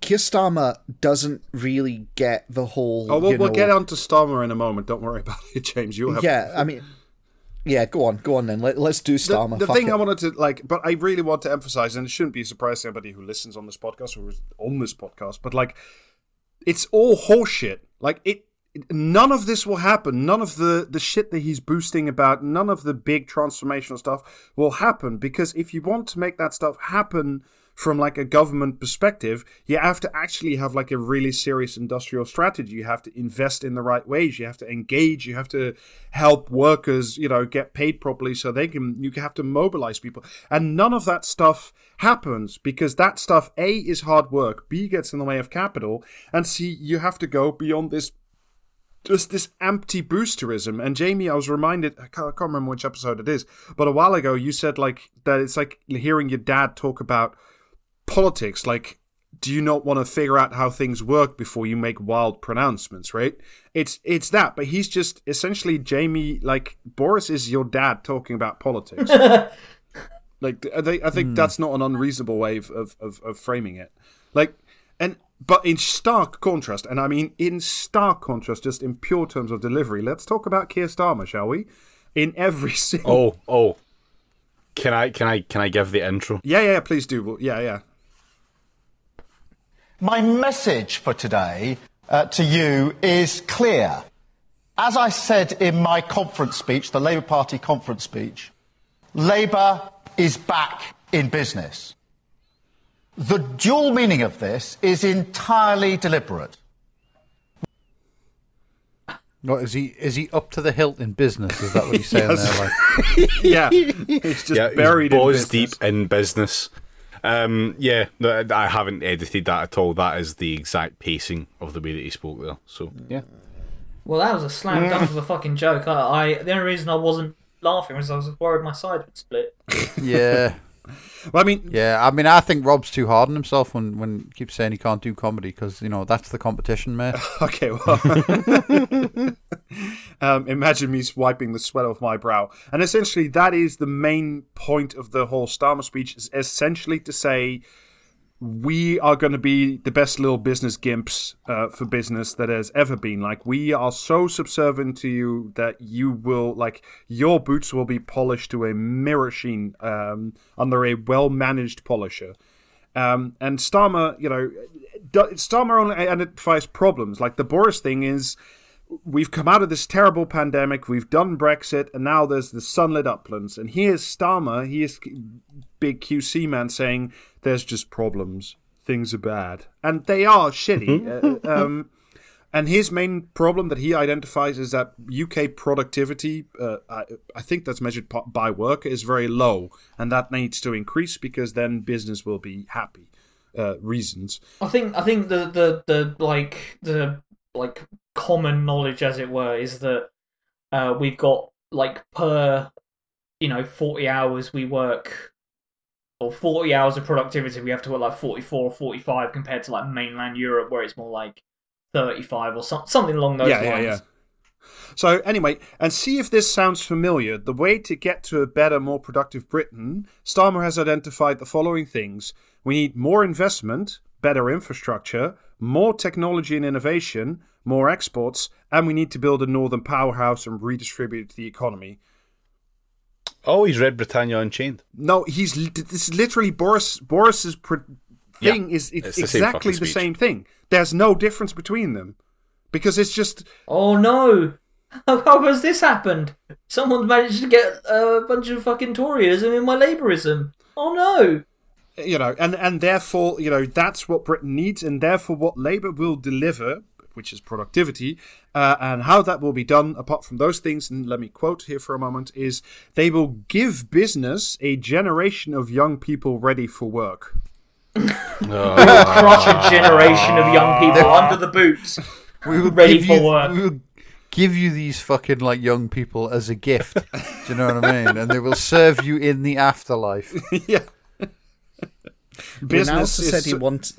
S2: Keir Starmer doesn't really get the whole.
S5: Oh, we'll,
S2: you
S5: we'll get on to Starmer in a moment. Don't worry about it, James. You'll have
S2: Yeah, I mean, yeah, go on, go on then. Let, let's do
S5: the,
S2: Starmer.
S5: the
S2: Fuck
S5: thing
S2: it.
S5: I wanted to like, but I really want to emphasize, and it shouldn't be a surprise to anybody who listens on this podcast or is on this podcast, but like, it's all horseshit. Like it, none of this will happen. None of the the shit that he's boosting about, none of the big transformational stuff will happen because if you want to make that stuff happen from like a government perspective, you have to actually have like a really serious industrial strategy. You have to invest in the right ways. You have to engage. You have to help workers, you know, get paid properly so they can. You have to mobilize people, and none of that stuff happens because that stuff a is hard work, b gets in the way of capital, and c you have to go beyond this just this empty boosterism. And Jamie, I was reminded, I can't, I can't remember which episode it is, but a while ago you said like that it's like hearing your dad talk about politics. Like, do you not want to figure out how things work before you make wild pronouncements, right? It's it's that, but he's just essentially Jamie. Like Boris is your dad talking about politics. like I think, I think hmm. that's not an unreasonable way of, of, of, of framing it. Like and but in stark contrast, and I mean in stark contrast, just in pure terms of delivery, let's talk about Keir Starmer, shall we? In every single
S1: Oh, oh. Can I can I can I give the intro?
S5: yeah, yeah, please do. Yeah, yeah.
S7: My message for today uh, to you is clear. As I said in my conference speech, the Labour Party conference speech, Labour is back in business. The dual meaning of this is entirely deliberate.
S3: What is he? Is he up to the hilt in business? Is that what he's saying
S5: Yes.
S3: there? Like,
S5: yeah, he's just
S1: yeah,
S5: buried
S1: he's
S5: in
S1: balls
S5: business.
S1: deep in business. Um, yeah, no, I haven't edited that at all. That is the exact pacing of the way that he spoke there. So yeah,
S4: Well, that was a slam dunk of a fucking joke. I, I the only reason I wasn't laughing was I was worried my side would split.
S3: yeah,
S5: Well, I mean,
S3: yeah. I mean, I think Rob's too hard on himself when when he keeps saying he can't do comedy because you know that's the competition, mate.
S5: okay, well, um, imagine me wiping the sweat off my brow, and essentially that is the main point of the whole Starmer speech. Is essentially to say we are going to be the best little business gimps uh, for business that has ever been. Like we are so subservient to you that you will like your boots will be polished to a mirror sheen um, under a well managed polisher. Um, and Starmer, you know, Starmer only identifies problems. Like the Boris thing is, we've come out of this terrible pandemic, we've done Brexit, and now there's the sunlit uplands. And here's Starmer, he is big QC man saying there's just problems, things are bad, and they are shitty. uh, um, And his main problem that he identifies is that UK productivity, uh, I, I think that's measured by work, is very low, and that needs to increase because then business will be happy. Uh, reasons.
S4: I think I think the, the, the like the like common knowledge as it were is that uh, we've got like per you know 40 hours we work or 40 hours of productivity we have to work like 44 or 45 compared to like mainland Europe where it's more like 35 or some, something along those
S5: yeah,
S4: lines.
S5: yeah, yeah. So anyway, and see if this sounds familiar. The way to get to a better, more productive Britain, Starmer has identified the following things: we need more investment, better infrastructure, more technology and innovation, more exports, and we need to build a northern powerhouse and redistribute the economy.
S1: Oh, he's read Britannia Unchained.
S5: No, he's this is literally Boris. Boris's pr- thing is it's,
S1: it's the same
S5: exactly the same thing. There's no difference between them because it's just
S4: Oh no! How, how has this happened? Someone's managed to get a bunch of fucking Toryism in my Labourism. Oh no!
S5: you know, and and therefore, you know, that's what Britain needs, and therefore, what Labour will deliver, which is productivity, uh, and how that will be done. Apart from those things, and let me quote here for a moment: is they will give business a generation of young people ready for work.
S4: Crush a generation of young people under the boots.
S3: We will
S4: Ready
S3: give
S4: for
S3: you,
S4: work.
S3: We will give you these fucking like young people as a gift. Do you know what I mean? And they will serve you in the afterlife.
S5: yeah. Business
S2: Alistair said he want,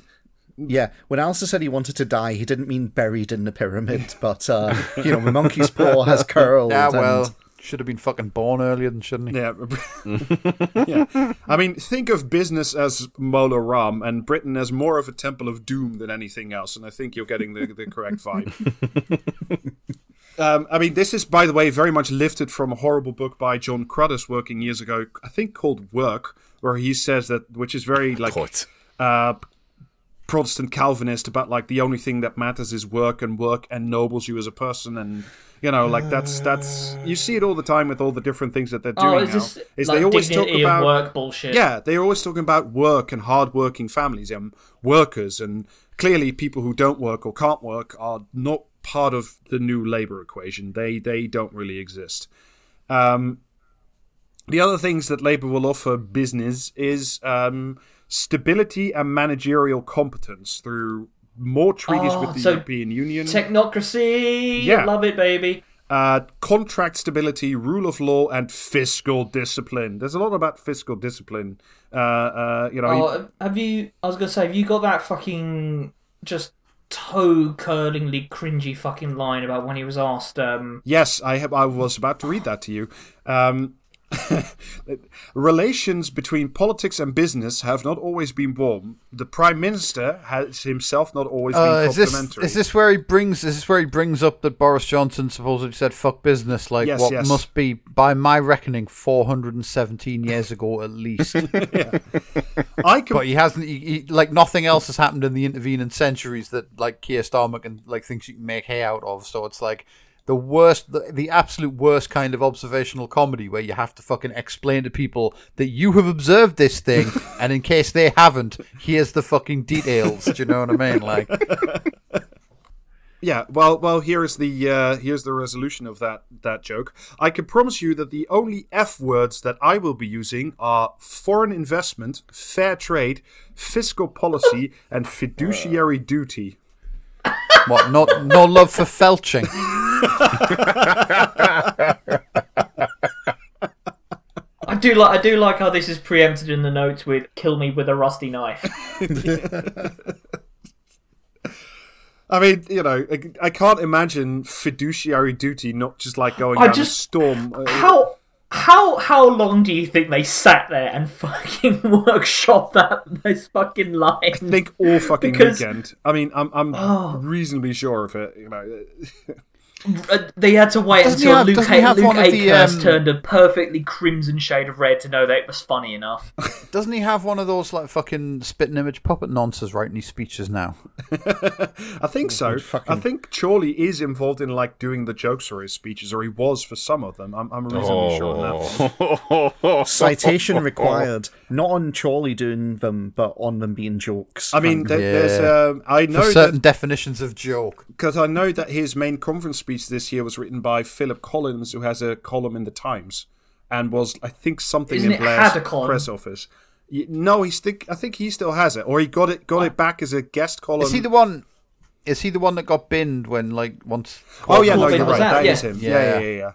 S2: yeah, when Alistair said he wanted to die, he didn't mean buried in the pyramid, but uh, you know, the monkey's paw has curled.
S3: Yeah,
S2: and-
S3: well, should have been fucking born earlier than shouldn't he?
S5: Yeah. yeah. I mean, think of business as Mola Ram and Britain as more of a temple of doom than anything else, and I think you're getting the, the correct vibe. um, I mean, this is, by the way, very much lifted from a horrible book by Jon Cruddas working years ago, I think called Work, where he says that, which is very like uh, Protestant Calvinist about like the only thing that matters is work and work ennobles you as a person and you know like that's that's you see it all the time with all the different things that they're doing
S4: Oh, is
S5: now
S4: this
S5: is
S4: like
S5: they always talk about
S4: work bullshit?
S5: yeah they're always talking about work and hard-working families and workers and clearly people who don't work or can't work are not part of the new labor equation they they don't really exist um, the other things that Labour will offer business is um, stability and managerial competence through more treaties
S4: Oh,
S5: with the
S4: so
S5: European Union,
S4: Technocracy.
S5: Yeah.
S4: Love it, baby.
S5: uh, contract stability, rule of law, and fiscal discipline. There's a lot about fiscal discipline. Uh, uh, you know,
S4: Oh, have you? I was gonna say, have you got that fucking just toe curlingly cringy fucking line about when he was asked? Um,
S5: Yes, I have. I was about to read that to you. Um, relations between politics and business have not always been warm. The prime minister has himself not always
S3: Uh,
S5: been
S3: is this
S5: complimentary.
S3: is this where he brings is this where he brings up that Boris Johnson supposedly said fuck business like
S5: Yes,
S3: what
S5: yes.
S3: must be by my reckoning 417 years ago at least
S5: I can
S3: but he hasn't he, he, like nothing else has happened in the intervening centuries that like Keir Starmer can like thinks you can make hay out of so it's like the worst the, the absolute worst kind of observational comedy where you have to fucking explain to people that you have observed this thing and in case they haven't here's the fucking details do you know what I mean like
S5: Yeah, well, well, here is the uh, here's the resolution of that that joke. I can promise you that the only F words that I will be using are foreign investment, fair trade, fiscal policy, and fiduciary duty.
S3: What? No, no love for felching.
S4: I do like I do like how this is preempted in the notes with "kill me with a rusty knife."
S5: I mean, you know, I, I can't imagine fiduciary duty not just like going
S4: I
S5: down
S4: just-
S5: a storm. Uh,
S4: How how how long do you think they sat there and fucking workshop that those fucking lines?
S5: I think all fucking
S4: Because-
S5: weekend. I mean, I'm I'm
S4: Oh.
S5: reasonably sure of it. You know,
S4: They had to wait
S3: Doesn't
S4: until
S3: have-
S4: Luke,
S3: doesn't he have
S4: Luke
S3: one of the,
S4: Akehurst
S3: um,
S4: turned a perfectly crimson shade of red to know that it was funny enough.
S3: Doesn't he have one of those like fucking spitting image puppet nonsense writing these speeches now?
S5: I think so. I think Chorley is involved in like doing the jokes for his speeches, or he was for some of them. I'm, I'm reasonably sure on that.
S2: Citation required. Not on Chorley doing them, but on them being jokes.
S5: I mean, there, there's. Um, I
S3: For
S5: know
S3: certain
S5: that
S3: definitions of joke.
S5: because I know that his main conference speech this year was written by Philip Collins, who has a column in the Times, and was I think something
S4: Isn't
S5: in Blair's
S4: had a column?
S5: press office. No, he's think I think he still has it, or he got it got it back as a guest column.
S3: Is he the one? Is he the one that got binned when like once?
S5: Oh yeah, no, you're right.
S4: out,
S5: That is
S4: yeah.
S5: him. Yeah, yeah,
S3: Yeah.
S5: yeah. yeah.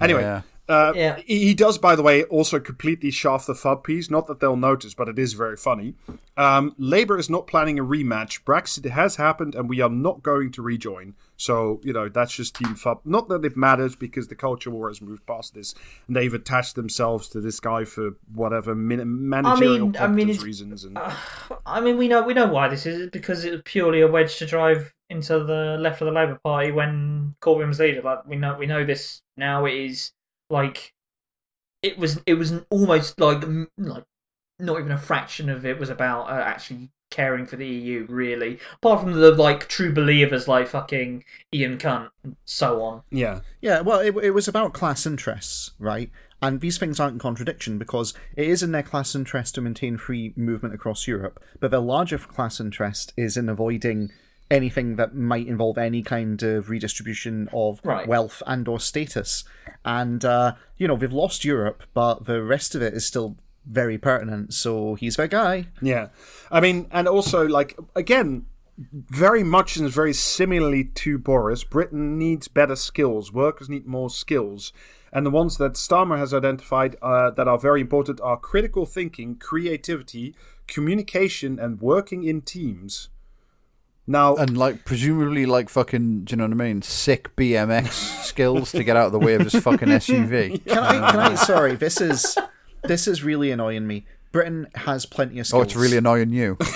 S5: Anyway,
S3: Yeah.
S5: Uh,
S4: Yeah.
S5: he does, by the way, also completely shaft the FUB piece. Not that they'll notice, but it is very funny. Um, Labour is not planning a rematch. Brexit has happened, and we are not going to rejoin. So you know that's just Team FUB. Not that it matters because the culture war has moved past this, and they've attached themselves to this guy for whatever min- managerial
S4: I mean,
S5: competence
S4: it's-
S5: reasons. And
S4: I mean, we know we know why this is because it was purely a wedge to drive into the left of the Labour Party when Corbyn was leader. Like we know, we know this now. It is like it was. It was almost like like not even a fraction of it was about uh, actually caring for the EU. Really, apart from the like true believers like fucking Ian Cunt and so on.
S5: yeah,
S2: Yeah, well, it, it was about class interests, right? And these things aren't in contradiction because it is in their class interest to maintain free movement across Europe, but their larger class interest is in avoiding anything that might involve any kind of redistribution of
S4: Right.
S2: wealth and or status. And uh, you know, they've lost Europe, but the rest of it is still very pertinent. So he's their guy.
S5: Yeah, I mean, and also like again, very much and very similarly to Boris, Britain needs better skills. Workers need more skills, and the ones that Starmer has identified uh, that are very important are critical thinking, creativity, communication, and working in teams. Now,
S3: And like presumably like fucking, do you know what I mean? Sick BMX skills to get out of the way of this fucking SUV.
S2: Can I? Can I? Sorry, this is this is really annoying me. Britain has plenty of skills.
S3: Oh, it's really annoying you.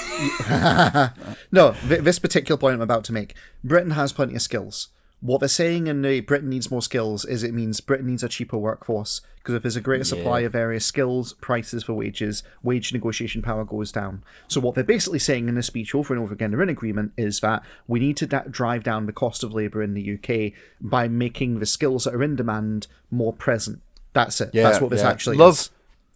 S2: No, th- this particular point I'm about to make. Britain has plenty of skills. What they're saying in the Britain needs more skills is it means Britain needs a cheaper workforce because if there's a greater supply of various skills, prices for wages, wage negotiation power goes down. So what they're basically saying in this speech over and over again, they're in agreement, is that we need to da- drive down the cost of labour in the UK by making the skills that are in demand more present. That's it.
S3: Yeah,
S2: That's what this
S3: yeah.
S2: actually
S3: love,
S2: is.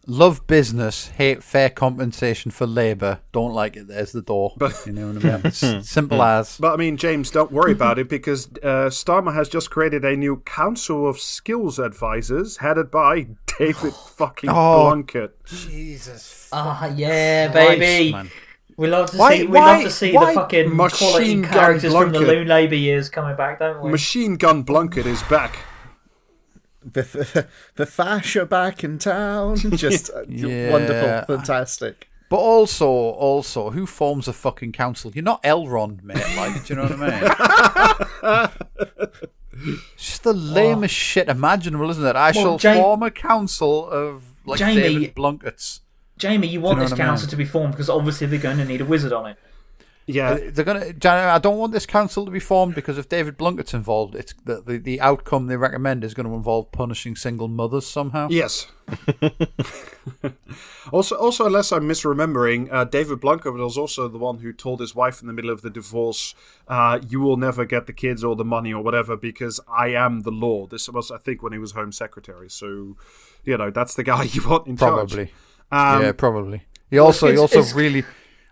S3: Love business, hate fair compensation for labour. Don't like it. There's the door. But, you know what I mean? It's simple as.
S5: but I mean, James, don't worry about it because uh, Starmer has just created a new council of skills advisors headed by David fucking
S3: Oh.
S5: Blunkett.
S3: Jesus.
S4: Ah, yeah, baby.
S3: man.
S4: We love to
S3: Why-
S4: see. We
S3: why-
S4: love to see the fucking quality
S5: Gun
S4: characters from the Loon Labour years coming back, don't we?
S5: Machine Gun Blunkett is back.
S2: The, the, the are back in town. Just uh,
S3: Yeah.
S2: wonderful, fantastic.
S3: But also, also, who forms a fucking council? You're not Elrond, mate. Like, do you know what I mean? it's just the lamest shit imaginable, isn't it? I shall
S4: Jam-
S3: form a council of like
S4: Jamie-
S3: David Blunketts.
S4: Jamie, you want
S3: know
S4: this
S3: what I mean?
S4: council to be formed because obviously they're going to need a wizard on it.
S5: Yeah,
S3: They're gonna. Jan- I don't want this council to be formed because if David Blunkett's involved, it's the the, the outcome they recommend is going to involve punishing single mothers somehow.
S5: Yes. also, also, unless I'm misremembering, uh, David Blunkett was also the one who told his wife in the middle of the divorce, uh, "You will never get the kids or the money or whatever because I am the law." This was, I think, when he was Home Secretary. So, you know, that's the guy you want in
S3: Probably.
S5: charge. Um,
S3: yeah, probably. He also he also really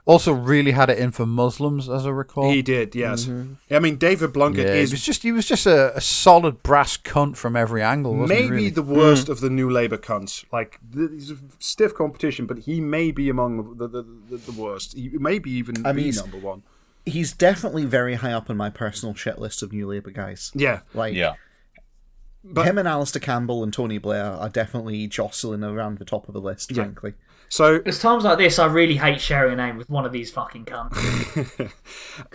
S3: also really had it in for Muslims, as I recall.
S5: He did, yes. Mm-hmm. I mean, David Blunkett
S3: yeah, he
S5: is
S3: was just he was just a, a solid brass cunt from every angle, wasn't he?
S5: maybe
S3: really?
S5: the worst hmm. of the new Labour cunts. Like, he's a stiff competition, but he may be among the the, the, the worst. He may be even
S2: I
S5: the
S2: mean,
S5: number one.
S2: He's definitely very high up on my personal shit list of New Labour guys.
S5: Yeah.
S2: Like
S1: Yeah.
S5: But-
S2: him and Alastair Campbell and Tony Blair are definitely jostling around the top of the list, frankly.
S5: So
S4: It's times like this I really hate sharing a name with one of these fucking cunts.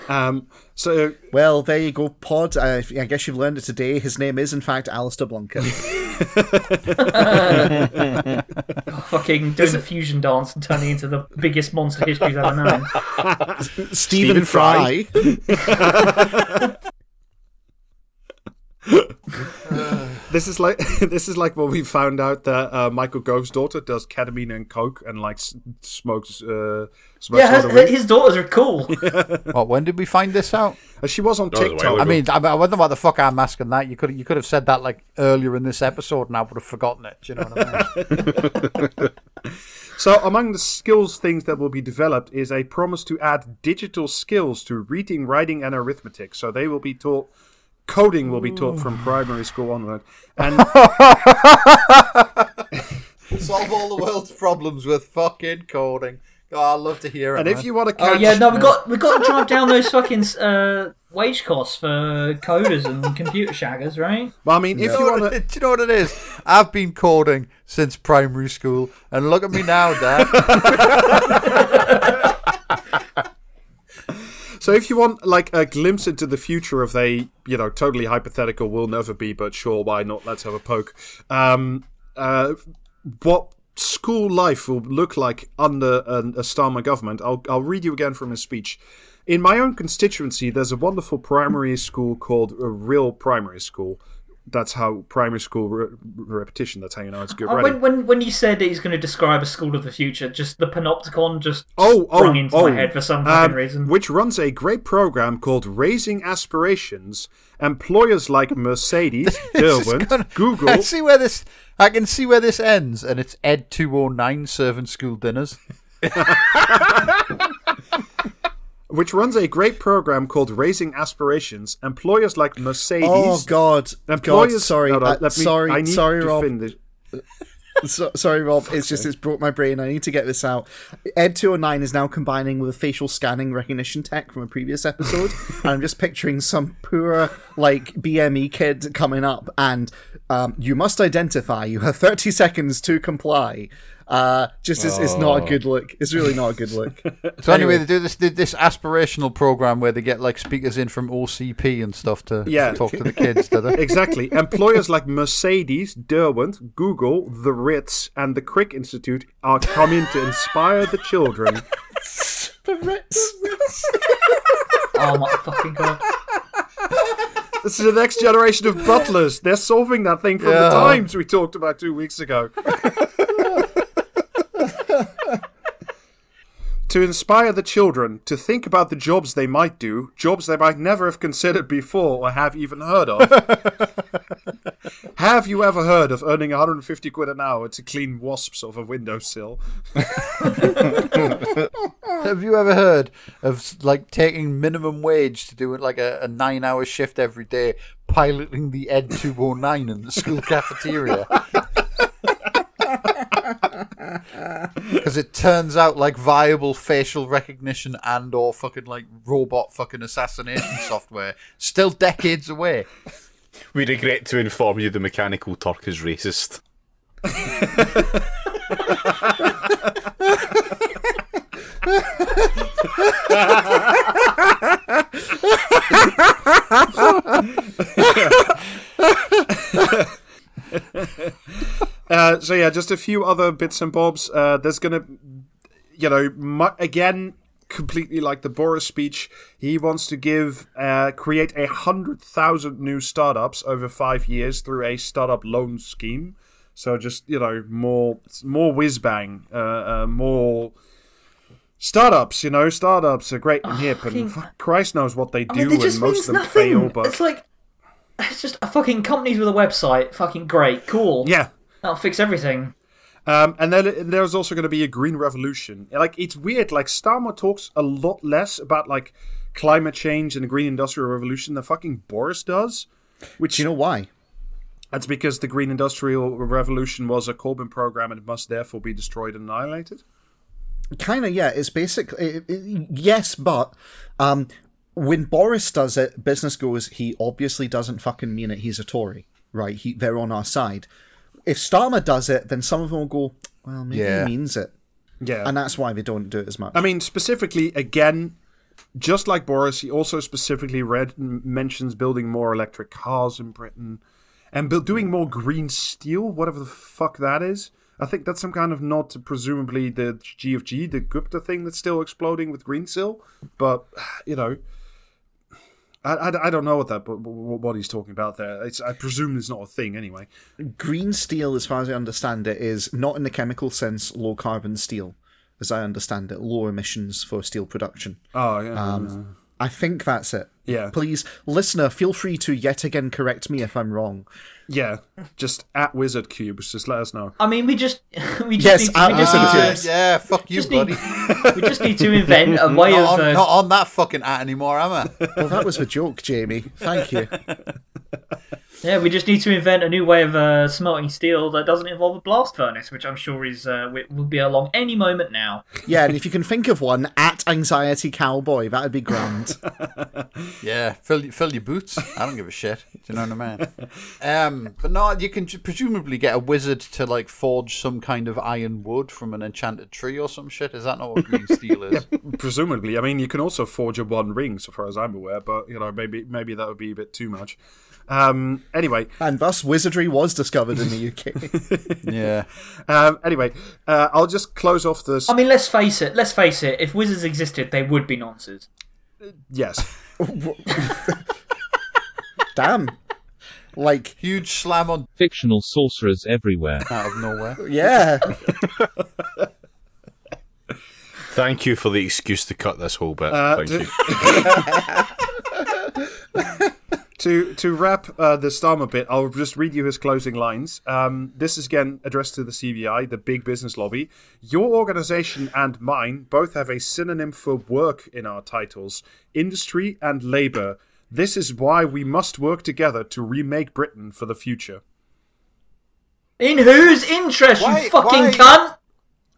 S5: Um, so
S2: Well, there you go, Pod. I, I guess you've learned it today. His name is, in fact, Alistair Blunkett.
S4: fucking doing the fusion dance and turning into the biggest monster history's ever known.
S2: Stephen
S5: Fry.
S2: Fry.
S5: This is like this is like when we found out that uh, Michael Gove's daughter does ketamine and coke and like s- smokes uh, smokes
S4: Yeah,
S5: a lot of
S4: his, his daughters are cool.
S3: What? When did we find this out?
S5: Uh, She was on
S1: That was
S5: TikTok.
S3: I mean, I, I wonder why the fuck I'm asking that. You could you could have said that like earlier in this episode, and I would have forgotten it. Do you know what I mean?
S5: So, among the skills things that will be developed is a promise to add digital skills to reading, writing, and arithmetic. So, they will be taught, coding will be taught from primary school onward. And
S3: Solve all the world's problems with fucking coding. Oh, I love to hear it.
S5: and if you want to
S4: Oh
S5: catch,
S4: yeah, no, we got we got to drive down those fucking uh, wage costs for coders and computer shaggers, right?
S5: well, I mean, if you want to,
S3: do you know what it is? I've been coding since primary school, and look at me now, Dad.
S5: so if you want like a glimpse into the future of a, you know, totally hypothetical, will never be, but sure, why not? Let's have a poke. Um, uh, what school life will look like under an, a Starmer government? I'll I'll read you again from his speech. In my own constituency, there's a wonderful primary school called a real primary school. That's how primary school re- repetition. That's how you know it's good.
S4: Uh, when, when when you said that he's going to describe a school of the future, just the panopticon just
S5: oh, oh,
S4: sprung into
S5: oh,
S4: my head for some
S5: um,
S4: fucking reason.
S5: Which runs a great program called Raising Aspirations. Employers like Mercedes, Derwent,
S3: gonna-
S5: Google,
S3: I see where this. I can see where this ends, and it's Ed two hundred nine serving school dinners.
S5: which runs a great program called Raising Aspirations. Employers like Mercedes.
S2: Oh God, God,
S5: Employers,
S2: sorry,
S5: Hold on,
S2: uh,
S5: let me-
S2: sorry,
S5: I need
S2: sorry,
S5: to
S2: Rob.
S5: finish.
S2: So, sorry, Rob. It's just it's brought my brain. I need to get this out. Ed two hundred nine is now combining with a facial scanning recognition tech from a previous episode, and I'm just picturing some poor like BME kid coming up, and um, you must identify. You have thirty seconds to comply. Uh, just it's, it's not a good look. It's really not a good look.
S3: So anyway, they do this they- this aspirational program where they get like speakers in from OCP and stuff to
S5: Yeah.
S3: talk to the kids. Do they?
S5: Exactly. Employers like Mercedes, Derwent, Google, the Ritz, and the Crick Institute are coming to inspire the children. The Ritz.
S4: oh my fucking god!
S5: This is the next generation of butlers. They're solving that thing from
S3: Yeah.
S5: the times we talked about two weeks ago. To inspire the children to think about the jobs they might do, jobs they might never have considered before or have even heard of. have you ever heard of earning 150 quid an hour to clean wasps off a windowsill?
S3: Have you ever heard of like taking minimum wage to do it like a, a nine hour shift every day, piloting the Ed two hundred nine in the school cafeteria? Because it turns out like viable facial recognition and or fucking like robot fucking assassination software still decades away.
S1: We regret to inform you the mechanical Turk is racist.
S5: Uh, so yeah, just a few other bits and bobs. Uh, there's gonna, you know, mu- again, completely like the Boris speech. He wants to give, uh, create a hundred thousand new startups over five years through a startup loan scheme. So just you know, more, more whiz bang, uh, uh, more. Startups, you know, startups are great and hip, and
S4: fucking-
S5: Christ knows what they
S4: I
S5: do,
S4: mean, it
S5: and most of them
S4: nothing.
S5: fail. But
S4: It's like it's just a fucking companies with a website. Fucking great, cool.
S5: yeah,
S4: that'll fix everything.
S5: Um, and then there's also going to be a green revolution. Like it's weird. Like Starmer talks a lot less about like climate change and the green industrial revolution than fucking Boris does. Which
S2: Do you know why?
S5: that's because the green industrial revolution was a Corbyn program and it must therefore be destroyed and annihilated.
S2: kind of yeah it's basically it, it- yes but um when boris does it business goes he obviously doesn't fucking mean it he's a tory right he, they're on our side if starmer does it then some of them will go well maybe
S3: Yeah.
S2: he means it
S5: Yeah,
S2: and that's why they don't do it as much
S5: I mean specifically again. Just like Boris, he also specifically read m- mentions building more electric cars in Britain and build, doing more green steel, whatever the fuck that is. I think that's some kind of nod to presumably the GFG, the Gupta thing that's still exploding with green steel. But you know, I, I, I don't know what that what, what he's talking about there. It's, I presume it's not a thing anyway.
S2: Green steel, as far as I understand it, is not in the chemical sense low carbon steel. As I understand it, low emissions for steel production.
S5: Oh yeah,
S2: Um, I think that's it.
S5: Yeah.
S2: Please, listener, feel free to yet again correct me if I'm wrong.
S5: yeah. Just at Wizard Cubes, just let us know.
S4: I mean, we just we just
S2: Yes,
S4: need to,
S2: I-
S4: we just
S2: I-
S4: need
S3: Uh,
S4: to
S3: yeah, fuck you,
S4: just need,
S3: buddy.
S4: we just need to invent a way
S3: Not
S4: of
S3: on,
S4: uh,
S3: not on that fucking at anymore, am I?
S2: Well, that was a joke, Jamie. Thank you.
S4: yeah, we just need to invent a new way of uh, smelting steel that doesn't involve a blast furnace, which I'm sure is uh, will be along any moment now.
S2: Yeah, and if you can think of one at Anxiety Cowboy, that'd be grand.
S3: Yeah, fill fill your boots. I don't give a shit. Do you know what I mean? Um, but no, you can presumably get a wizard to like forge some kind of iron wood from an enchanted tree or some shit. Is that not what green steel is?
S5: Presumably, I mean, you can also forge a one ring, so far as I'm aware. But you know, maybe maybe that would be a bit too much. Um, anyway,
S2: and thus, wizardry was discovered in the UK.
S3: Yeah.
S5: um, anyway, uh, I'll just close off this.
S4: I mean, let's face it. Let's face it. If wizards existed, they would be nonces.
S5: yes,
S2: Damn. Like,
S3: Huge slam on
S6: Fictional sorcerers everywhere.
S3: out of nowhere.
S2: yeah.
S1: Thank you for the excuse to cut this whole bit.
S5: Uh,
S1: Thank
S5: d-
S1: you.
S5: to to wrap uh, the Starmer bit, I'll just read you his closing lines. Um, this is again addressed to the CBI, the big business lobby. Your organization and mine both have a synonym for work in our titles: industry and labor. This is why we must work together to remake Britain for the future.
S4: In whose interest,
S3: Why-
S4: you fucking
S3: why-
S4: cunt?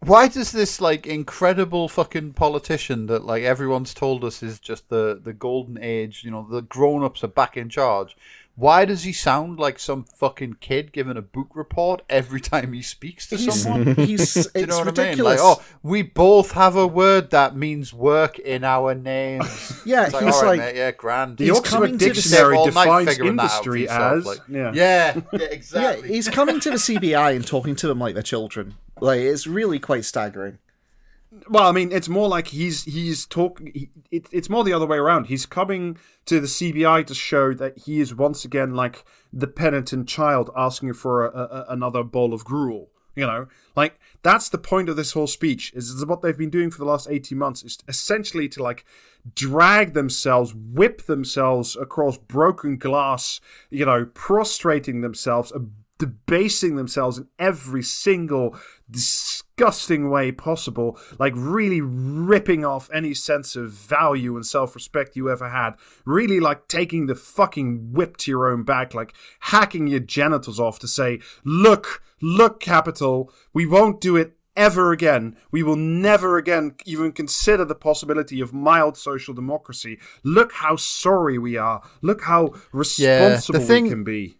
S3: Why does this like incredible fucking politician that like everyone's told us is just the the golden age, you know, the grown ups are back in charge? Why does he sound like some fucking kid giving a book report every time he speaks to
S2: He's,
S3: someone?
S2: he's, it's
S3: Do you know what
S2: ridiculous.
S3: I mean? Like, oh, we both have a word that means work in our names.
S2: Yeah,
S3: It's like,
S2: he's
S3: all right,
S2: like-
S3: mate, yeah, grand.
S5: The
S2: He's
S5: Oxford
S2: coming to the
S5: Dictionary defines
S3: figuring that out for
S5: industry as
S3: like-
S5: yeah.
S3: yeah, yeah,
S2: Yeah, he's coming to the CBI and talking to them like they're children. Like, it's really quite staggering.
S5: Well, I mean, it's more like he's he's talking. He, it, it's more the other way around. He's coming to the CBI to show that he is once again like the penitent child asking for a, a, another bowl of gruel. You know, like that's the point of this whole speech. Is, is what they've been doing for the last eighteen months. Is essentially to like drag themselves, whip themselves across broken glass. You know, prostrating themselves, debasing themselves in every single disgusting way possible, like really ripping off any sense of value and self respect you ever had, really like taking the fucking whip to your own back, like hacking your genitals off to say, look, look, capital, we won't do it ever again. We will never again even consider the possibility of mild social democracy. Look how sorry we are. Look how responsible
S3: thing-
S5: we can be.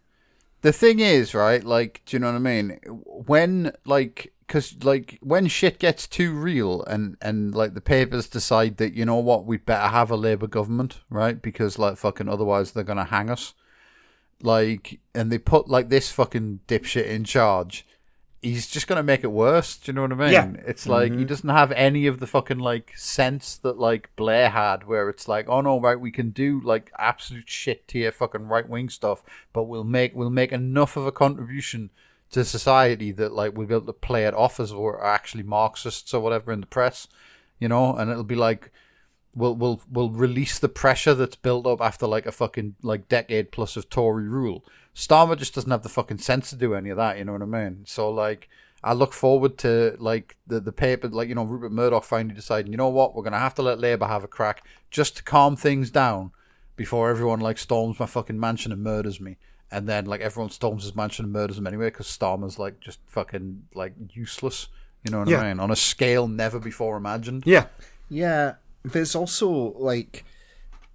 S3: The thing is, right? Like, do you know what I mean? When like, because like when shit gets too real, and and like the papers decide that you know what, we better have a Labour government, right? Because like fucking otherwise they're gonna hang us. Like, and they put like this fucking dipshit in charge. He's just gonna make it worse. Do you know what I mean?
S5: Yeah.
S3: It's like he mm-hmm. doesn't have any of the fucking like sense that like Blair had, where it's like, oh no, right, we can do like absolute shit tier fucking right wing stuff, but we'll make we'll make enough of a contribution to society that like we'll be able to play it off as we're actually Marxists or whatever in the press, you know, and it'll be like we'll we'll we'll release the pressure that's built up after like a fucking like decade plus of Tory rule. Starmer just doesn't have the fucking sense to do any of that, you know what I mean? So like I look forward to like the the paper like, you know, Rupert Murdoch finally deciding, you know what, we're gonna have to let Labour have a crack just to calm things down before everyone like storms my fucking mansion and murders me. And then like everyone storms his mansion and murders him anyway because Starmer's like just fucking like useless. You know what
S5: Yeah.
S3: I mean? On a scale never before imagined.
S5: Yeah.
S2: Yeah, there's also like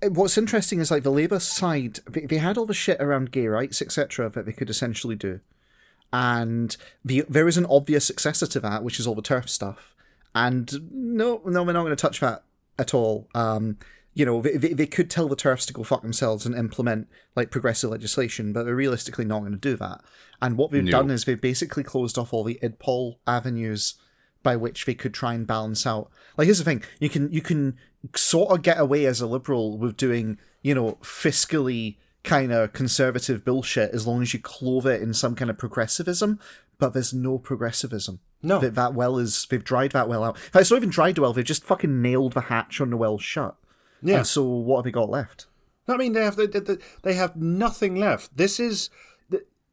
S2: what's interesting is like the Labour side. They, they had all the shit around gay rights, etc., that they could essentially do, and the, there is an obvious successor to that, which is all the turf stuff. And no, no, we're not going to touch that at all. Um, you know, they, they, they could tell the turfs to go fuck themselves and implement like progressive legislation, but they're realistically not going to do that. And what they've
S1: No.
S2: done is they've basically closed off all the idpol avenues by which they could try and balance out. Like here's the thing: you can you can sort of get away as a liberal with doing you know, fiscally kind of conservative bullshit as long as you clothe it in some kind of progressivism. But there's no progressivism.
S5: No.
S2: that, that well is they've dried that well out. In fact, it's not even dried the well; they've just fucking nailed the hatch on the well shut.
S5: Yeah.
S2: And so what have they got left?
S5: I mean, they have they, they, they have nothing left. This is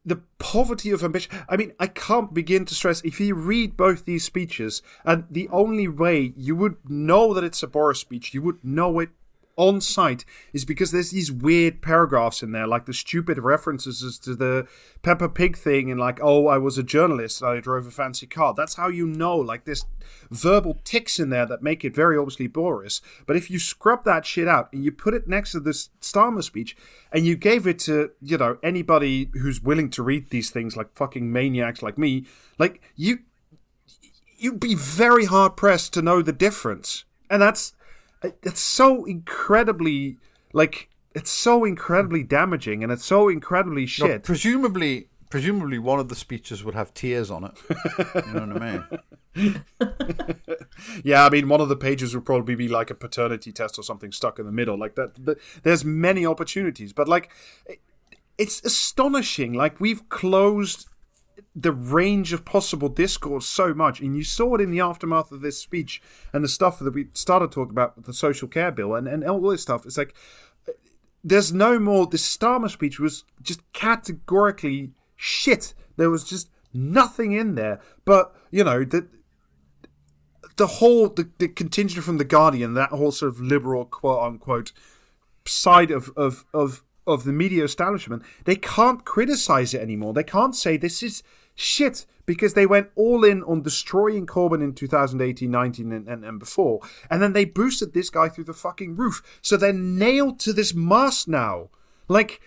S5: the poverty of ambition. I mean, I can't begin to stress. If you read both these speeches, and the only way you would know that it's a Boris speech, you would know it on site is because there's these weird paragraphs in there, like the stupid references to the Peppa Pig thing, and like, oh, I was a journalist, and I drove a fancy car. That's how you know. Like, there's verbal ticks in there that make it very obviously Boris. But if you scrub that shit out and you put it next to this Starmer speech, and you gave it to you know anybody who's willing to read these things, like fucking maniacs like me, like you, you'd be very hard pressed to know the difference. And that's it's so incredibly like it's so incredibly damaging and it's so incredibly
S3: No,
S5: shit.
S3: presumably, presumably one of the speeches would have tears on it. you know what I mean?
S5: Yeah, I mean, one of the pages would probably be like a paternity test or something stuck in the middle, like that. But there's many opportunities, but like, it's astonishing. Like we've closed the range of possible discourse so much, and you saw it in the aftermath of this speech and the stuff that we started talking about the social care bill and and all this stuff. It's like there's no more. The Starmer speech was just categorically shit. There was just nothing in there. But you know the the whole the, the contingent from the Guardian, that whole sort of liberal quote unquote side of of of of the media establishment, they can't criticize it anymore. They can't say this is shit because they went all in on destroying Corbyn in 2018, 19, and, and, and before, and then they boosted this guy through the fucking roof. So they're nailed to this mast now. Like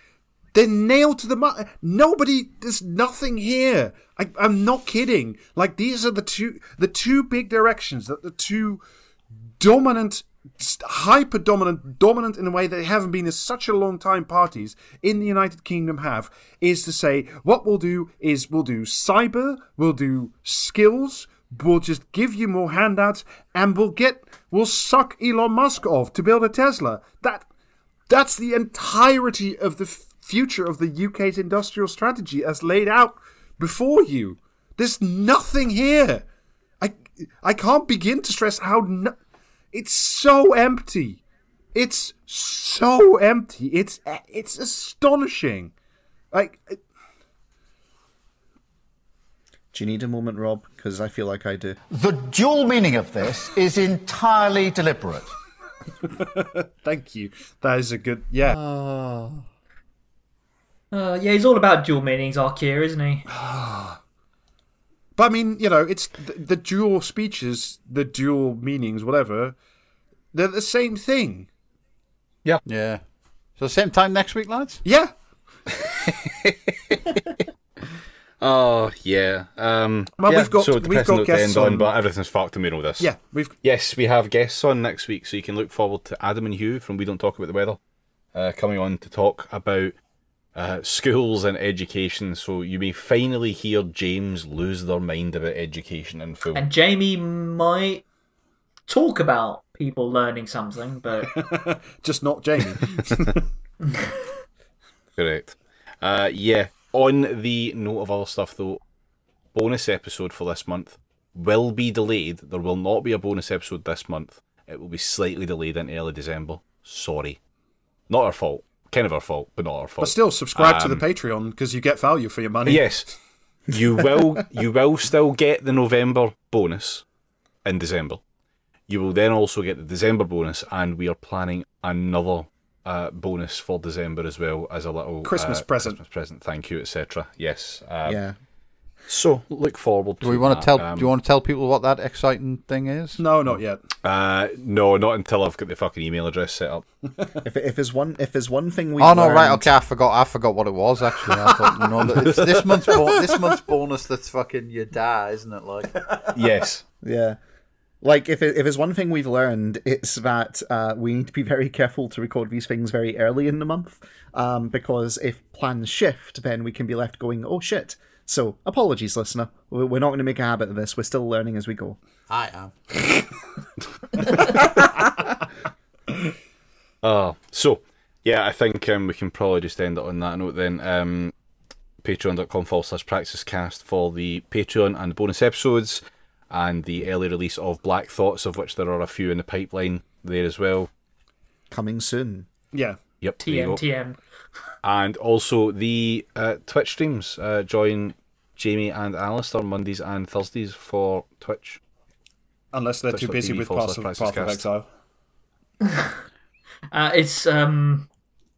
S5: they're nailed to the mast. Nobody. There's nothing here. I, I'm not kidding. Like these are the two the two big directions that the two dominant hyper dominant dominant in a way they haven't been in such a long time parties in the united kingdom have is to say what we'll do is we'll do cyber we'll do skills we'll just give you more handouts and we'll get we'll suck elon musk off to build a tesla. That that's the entirety of the future of the uk's industrial strategy as laid out before you. There's nothing here. I i can't begin to stress how no- it's so empty. It's so empty. It's it's astonishing. Like
S2: Do you need a moment, Rob? Because I feel like I do.
S7: The dual meaning of this is entirely deliberate.
S5: thank you. That is a good yeah.
S4: Uh, yeah, he's all about dual meanings, our Keir, isn't he?
S5: But I mean, you know, it's the, the dual speeches, the dual meanings, whatever. They're the same thing.
S3: Yeah. Yeah. So same time next week, lads.
S5: Yeah.
S1: Oh yeah. Um,
S5: Well,
S1: yeah,
S5: we've got-
S1: so
S5: we've got
S1: note to
S5: guests
S1: on,
S5: on-
S1: but everything's fucked and we know this.
S5: Yeah. We've
S1: Yes, we have guests on next week, so you can look forward to Adam and Hugh from We Don't Talk About the Weather uh, coming on to talk about uh, schools and education. So you may finally hear James lose their mind about education in full.
S4: And Jamie might talk about people learning something, but
S5: just not Jamie.
S1: Correct. Uh, yeah. On the note of other stuff, though, bonus episode for this month will be delayed. There will not be a bonus episode this month. It will be slightly delayed into early December. Sorry. Not our fault. Kind of our fault, but not our fault.
S5: but still subscribe to the
S1: Um,
S5: Patreon because you get value for your money.
S1: Yes, you will. You will still get the November bonus in December. You will then also get the December bonus, and we are planning another uh, bonus for December as well as a little
S5: Christmas
S1: uh,
S5: present.
S1: Christmas present. Thank you, etc. Yes. Um,
S2: yeah.
S1: So look forward.
S3: Do
S1: to
S3: we want to tell?
S1: Um,
S3: do you want to tell people what that exciting thing is?
S5: No, not yet.
S1: Uh, no, not until I've got the fucking email address set up.
S2: If, if there's one, if there's one thing we
S3: Oh no! Right. Okay. I forgot. I forgot what it was. Actually, I thought you know that it's this month's bon- this month's bonus. That's fucking your dad, isn't it? Like.
S1: yes.
S2: Yeah. Like if it, if there's one thing we've learned, it's that uh, we need to be very careful to record these things very early in the month, um, because if plans shift, then we can be left going, "Oh shit!" So apologies, listener. We- We're not going to make a habit of this. We're still learning as we go.
S3: I am.
S1: Uh, so Yeah, I think um, we can probably just end it on that note then. Um, Patreon.com forward slash practice cast for the Patreon and bonus episodes and the early release of Black Thoughts, of which there are a few in the pipeline there as well.
S2: Coming soon.
S5: Yeah.
S1: Yep. there.
S4: TM, TM.
S1: And also the uh, Twitch streams. Uh, join Jamie and Alistair Mondays and Thursdays for Twitch.
S5: Unless they're too
S1: Twitch.tv
S5: busy with
S1: forward
S5: Path of,
S1: slash
S5: Path of Exile.
S4: Uh, it's um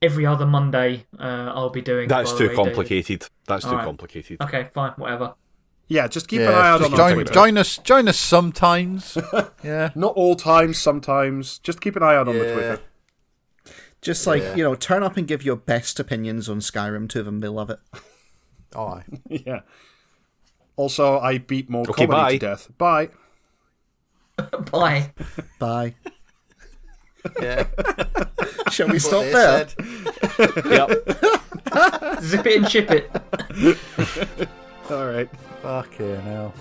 S4: every other Monday. Uh, I'll be doing.
S1: That's too
S4: way, David.
S1: complicated. That's too
S4: Alright.
S1: complicated.
S4: Okay, fine, whatever.
S5: Yeah, just keep
S3: yeah,
S5: an eye out on
S3: join,
S5: our Twitter.
S3: join us. Join us sometimes. yeah.
S5: Not all times, sometimes. Just keep an eye out on the
S3: Yeah.
S5: Twitter.
S2: Just like, you know, turn up and give your best opinions on Skyrim to them. They love it.
S3: Oh,
S5: Yeah. Also, I beat more
S1: Okay,
S5: comedy
S1: bye.
S5: to death. Bye.
S4: Bye.
S2: Bye.
S3: yeah.
S2: Shall we stop
S3: They
S2: there?
S1: Yep.
S4: Zip it and chip it.
S5: All right.
S3: Fucking hell.